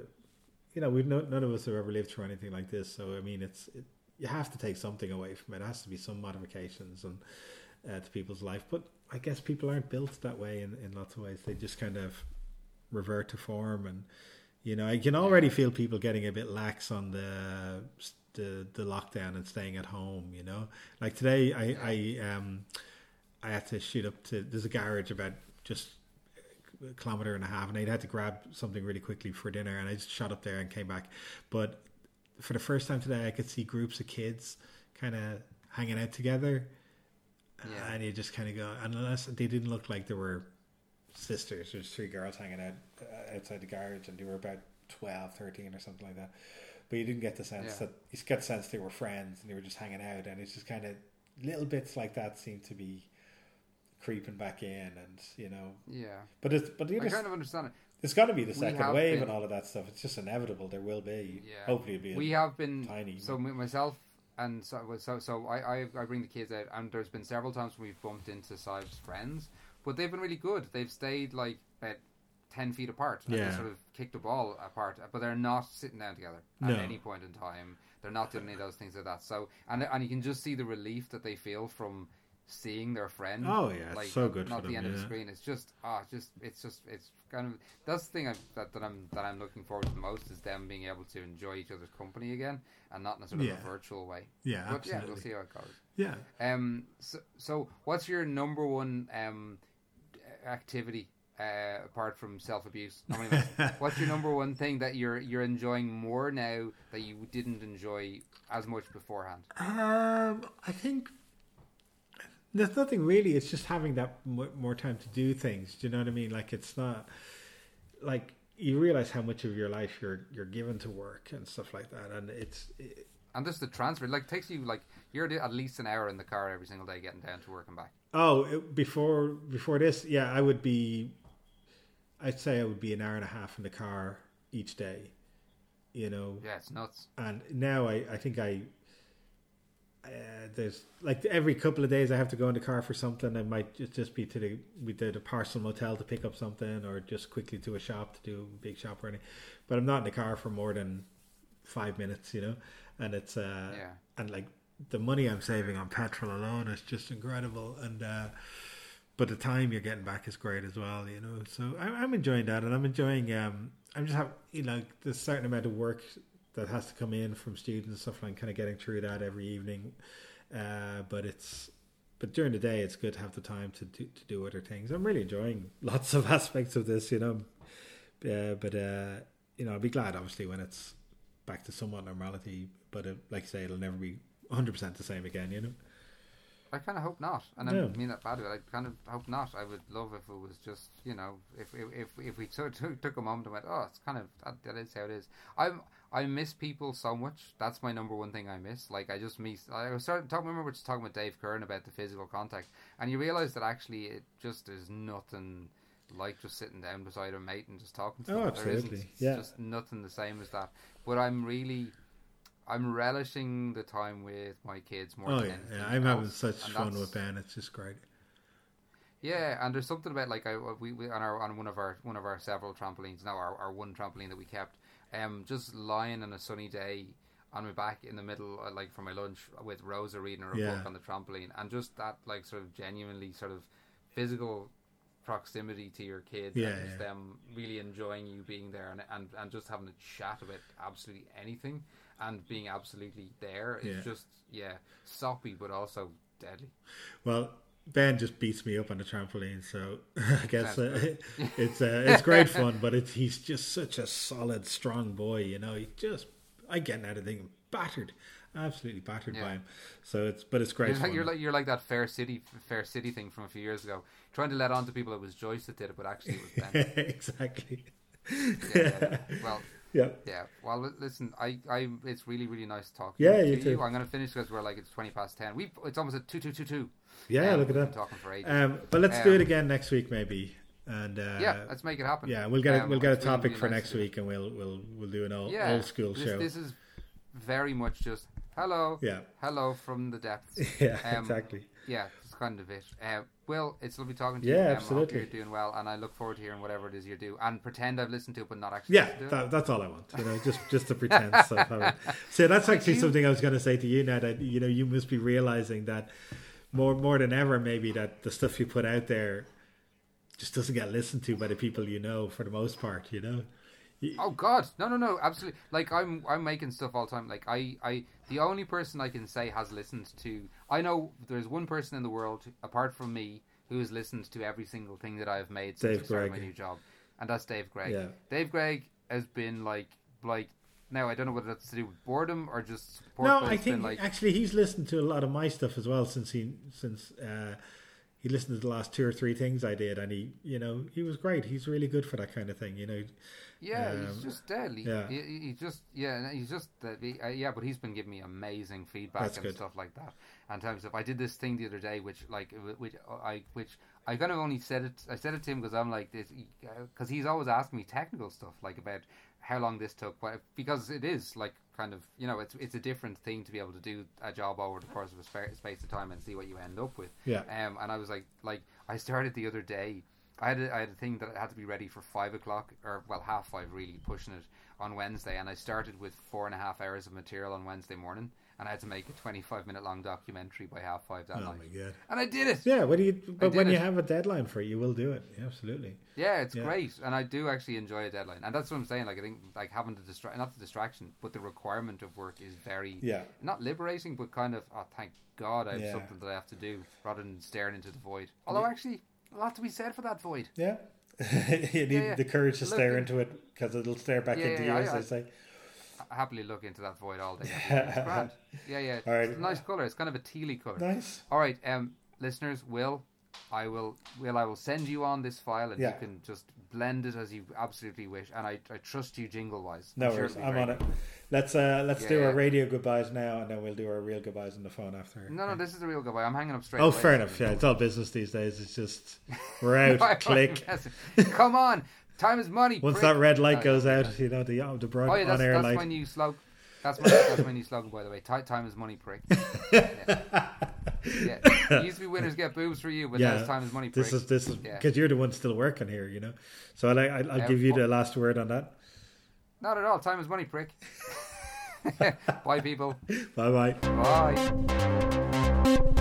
You know, we've no, none of us have ever lived through anything like this, so I mean, it's it, you have to take something away from it. It has to be some modifications and uh, to people's life, but I guess people aren't built that way in, in lots of ways. They just kind of revert to form, and you know, I can already feel people getting a bit lax on the the, the lockdown and staying at home. You know, like today, I I um I had to shoot up to there's a garage about just a kilometer and a half, and I had to grab something really quickly for dinner, and I just shot up there and came back. But for the first time today, I could see groups of kids kind of hanging out together, Yeah. and you just kind of go, and unless they didn't look like they were sisters, there's three girls hanging out uh, outside the garage, and they were about 12, 13 or something like that. But you didn't get the sense Yeah. that you get the sense they were friends and they were just hanging out, and it's just kind of little bits like that seem to be creeping back in, and you know, yeah. but it's but the I other, kind of understand it. it's got to be the second wave been- and all of that stuff. It's just inevitable. There will be. Yeah. Hopefully, it'll be. We have been tiny. So myself and so so so I, I I bring the kids out, and there's been several times when we've bumped into Sive's friends, but they've been really good. They've stayed like about ten feet apart and Yeah. they sort of kick the ball apart, but they're not sitting down together at No. any point in time. They're not doing any of those things like that. So and and you can just see the relief that they feel from seeing their friend. Oh, yeah, it's like so good Not for the them, end of the screen. It's just ah, just it's just it's kind of that's the thing I, that that I'm that I'm looking forward to the most is them being able to enjoy each other's company again and not in a sort of Yeah. a virtual way. Yeah, But yeah, absolutely. we'll see how it goes. Yeah. Um, so, so what's your number one um activity uh, apart from self abuse? what's your number one thing that you're you're enjoying more now that you didn't enjoy as much beforehand? Um, I think there's nothing really. It's just having that mo- more time to do things. Do you know what I mean? Like it's not like you realize how much of your life you're you're given to work and stuff like that, and it's it, And just the transfer, like, takes you like you're at least an hour in the car every single day getting down to work and back. oh it, before before this, yeah, I would be. I'd say I would be an hour and a half in the car each day. You know, Yeah, it's nuts. and now I, I think I uh, there's like every couple of days I have to go in the car for something. I might just, just be to the we did a parcel motel to pick up something, or just quickly to a shop to do a big shop or anything. But I'm not in the car for more than five minutes, you know. And it's uh, Yeah. and like the money I'm saving on petrol alone is just incredible. And uh, but the time you're getting back is great as well, you know. So I'm, I'm enjoying that, and I'm enjoying. Um, I'm just have you know there's a certain amount of work that has to come in from students and stuff. like kind of getting through that every evening, uh, but it's but during the day it's good to have the time to do, to do other things. I'm really enjoying lots of aspects of this, you know. Uh, but uh, you know, I'll be glad obviously when it's back to somewhat normality. But uh, like I say, it'll never be 100 percent the same again, you know. I kind of hope not, and Yeah. I mean that badly. I kind of hope not. I would love if it was just you know if if if, we took, took took a moment and went, oh, it's kind of that, that is how it is. I'm I miss people so much. That's my number one thing I miss. Like I just miss. I was starting talking. Remember just talking with Dave Kern about the physical contact, and you realize that actually it just is nothing like just sitting down beside a mate and just talking to Oh, them. There isn't- absolutely. It's Yeah. just nothing the same as that. But I'm really. I'm relishing the time with my kids more Oh than yeah, anything yeah. I'm having such and fun with Ben. It's just great. yeah, and there's something about like I we, we on our on one of our one of our several trampolines now our, our one trampoline that we kept, um, just lying on a sunny day on my back in the middle uh, like for my lunch with Rosa reading her Yeah. book on the trampoline and just that like sort of genuinely sort of physical proximity to your kids Yeah, and just yeah. them really enjoying you being there and, and and just having a chat about absolutely anything and being absolutely there is Yeah. just yeah soppy but also deadly. Well, Ben just beats me up on the trampoline, so I guess uh, it's uh, it's great fun. But it's he's just such a solid, strong boy. You know, he just I get out of thing battered, absolutely battered Yeah. by him. So it's but it's great You're like, you're like you're like that Fair City Fair City thing from a few years ago, trying to let on to people it was Joyce that did it, but actually it was Ben. exactly. yeah. Well, Yeah. yeah. Well, listen, I, I, it's really, really nice talking. Yeah, to you too. I'm going to finish because we're like it's twenty past ten. We, it's almost at two, two, two, two. Yeah, Um, look at that. Talking for ages. Um, but let's do Um, it again next week, maybe. And uh, yeah, let's make it happen. yeah, we'll get a, Um, we'll get a topic really for nice next to week, and we'll we'll we'll do an old Yeah, old school this, show. This is very much just hello, Yeah, hello from the depths. yeah, Um, exactly. Yeah, it's kind of it. Uh, Will, it's lovely talking to Yeah, you. Um, I hope absolutely. you're doing well, and I look forward to hearing whatever it is you do. And pretend I've listened to it, but not actually. Yeah, to that, that's all I want. You know, just just of having. So that's actually you- something I was going to say to you now. That you know, you must be realizing that more more than ever, maybe that the stuff you put out there just doesn't get listened to by the people you know for the most part. You know. Oh God, no, no, no, absolutely. Like I'm, I'm making stuff all the time. Like I, I, the only person I can say has listened to. I know there's one person in the world apart from me who has listened to every single thing that I've made since Dave I started my new job, and that's Dave Gregg. Yeah. Dave Gregg has been like, like. Now I don't know whether that's to do with boredom or just. No, I think like, actually he's listened to a lot of my stuff as well since he since uh, he listened to the last two or three things I did, and he you know he was great. He's really good for that kind of thing. You know. Yeah, Um, he's just deadly. yeah. He, he- just yeah, he's just. He, uh, yeah, but he's been giving me amazing feedback That's and good. stuff like that. And times if I did this thing the other day, which like which I which I kind of only said it. I said it to him because I'm like this because he's always asking me technical stuff like about how long this took. But because it is like kind of you know it's it's a different thing to be able to do a job over the course of a spa- space of time and see what you end up with. Yeah. Um, and I was like, like I started the other day I had a, I had a thing that had to be ready for five o'clock or well half five really pushing it on Wednesday, and I started with four and a half hours of material on Wednesday morning, and I had to make a twenty-five minute long documentary by half five that Oh night, my god. and I did it. Yeah, when you but when you have a deadline for it, you will do it. Yeah, absolutely. Yeah, it's Yeah. great, and I do actually enjoy a deadline, and that's what I'm saying. Like I think like having the distra- not the distraction, but the requirement of work is very Yeah. not liberating, but kind of oh thank God I have Yeah. something that I have to do rather than staring into the void. Although actually, a lot to be said for that void. Yeah. you need the courage to Look, stare into it because it'll stare back into you, as I- they say. Happily look into that void all day. It's grand. Yeah, yeah. All right. It's a nice color. It's kind of a tealy color. Nice. All right, um, listeners, Will, I will, Will, I will send you on this file, and Yeah. you can just blend it as you absolutely wish. And I, I trust you, jingle wise. No worries. I'm on it. Let's uh let's Yeah, do our radio goodbyes now, and then we'll do our real goodbyes on the phone after. No, no, this is a real goodbye. I'm hanging up straight. Oh, away. fair enough. Yeah, it's all business these days. It's just we're out. I'm click. Come on, time is money. Once prick. that red light No, goes yeah. out, you know the oh, the broad Oh yeah, that's, on air that's light. my new slogan. That's my that's my new slogan, by the way. Time is money, prick. Yeah. yeah. It used to be winners get boobs for you, but now yeah, it's time is money, prick. this is this is Yeah. because you're the one still working here, you know. So I'll, I'll, I'll Yeah, give you the last word on that. Not at all. Time is money, prick. Bye, people. Bye bye. Bye.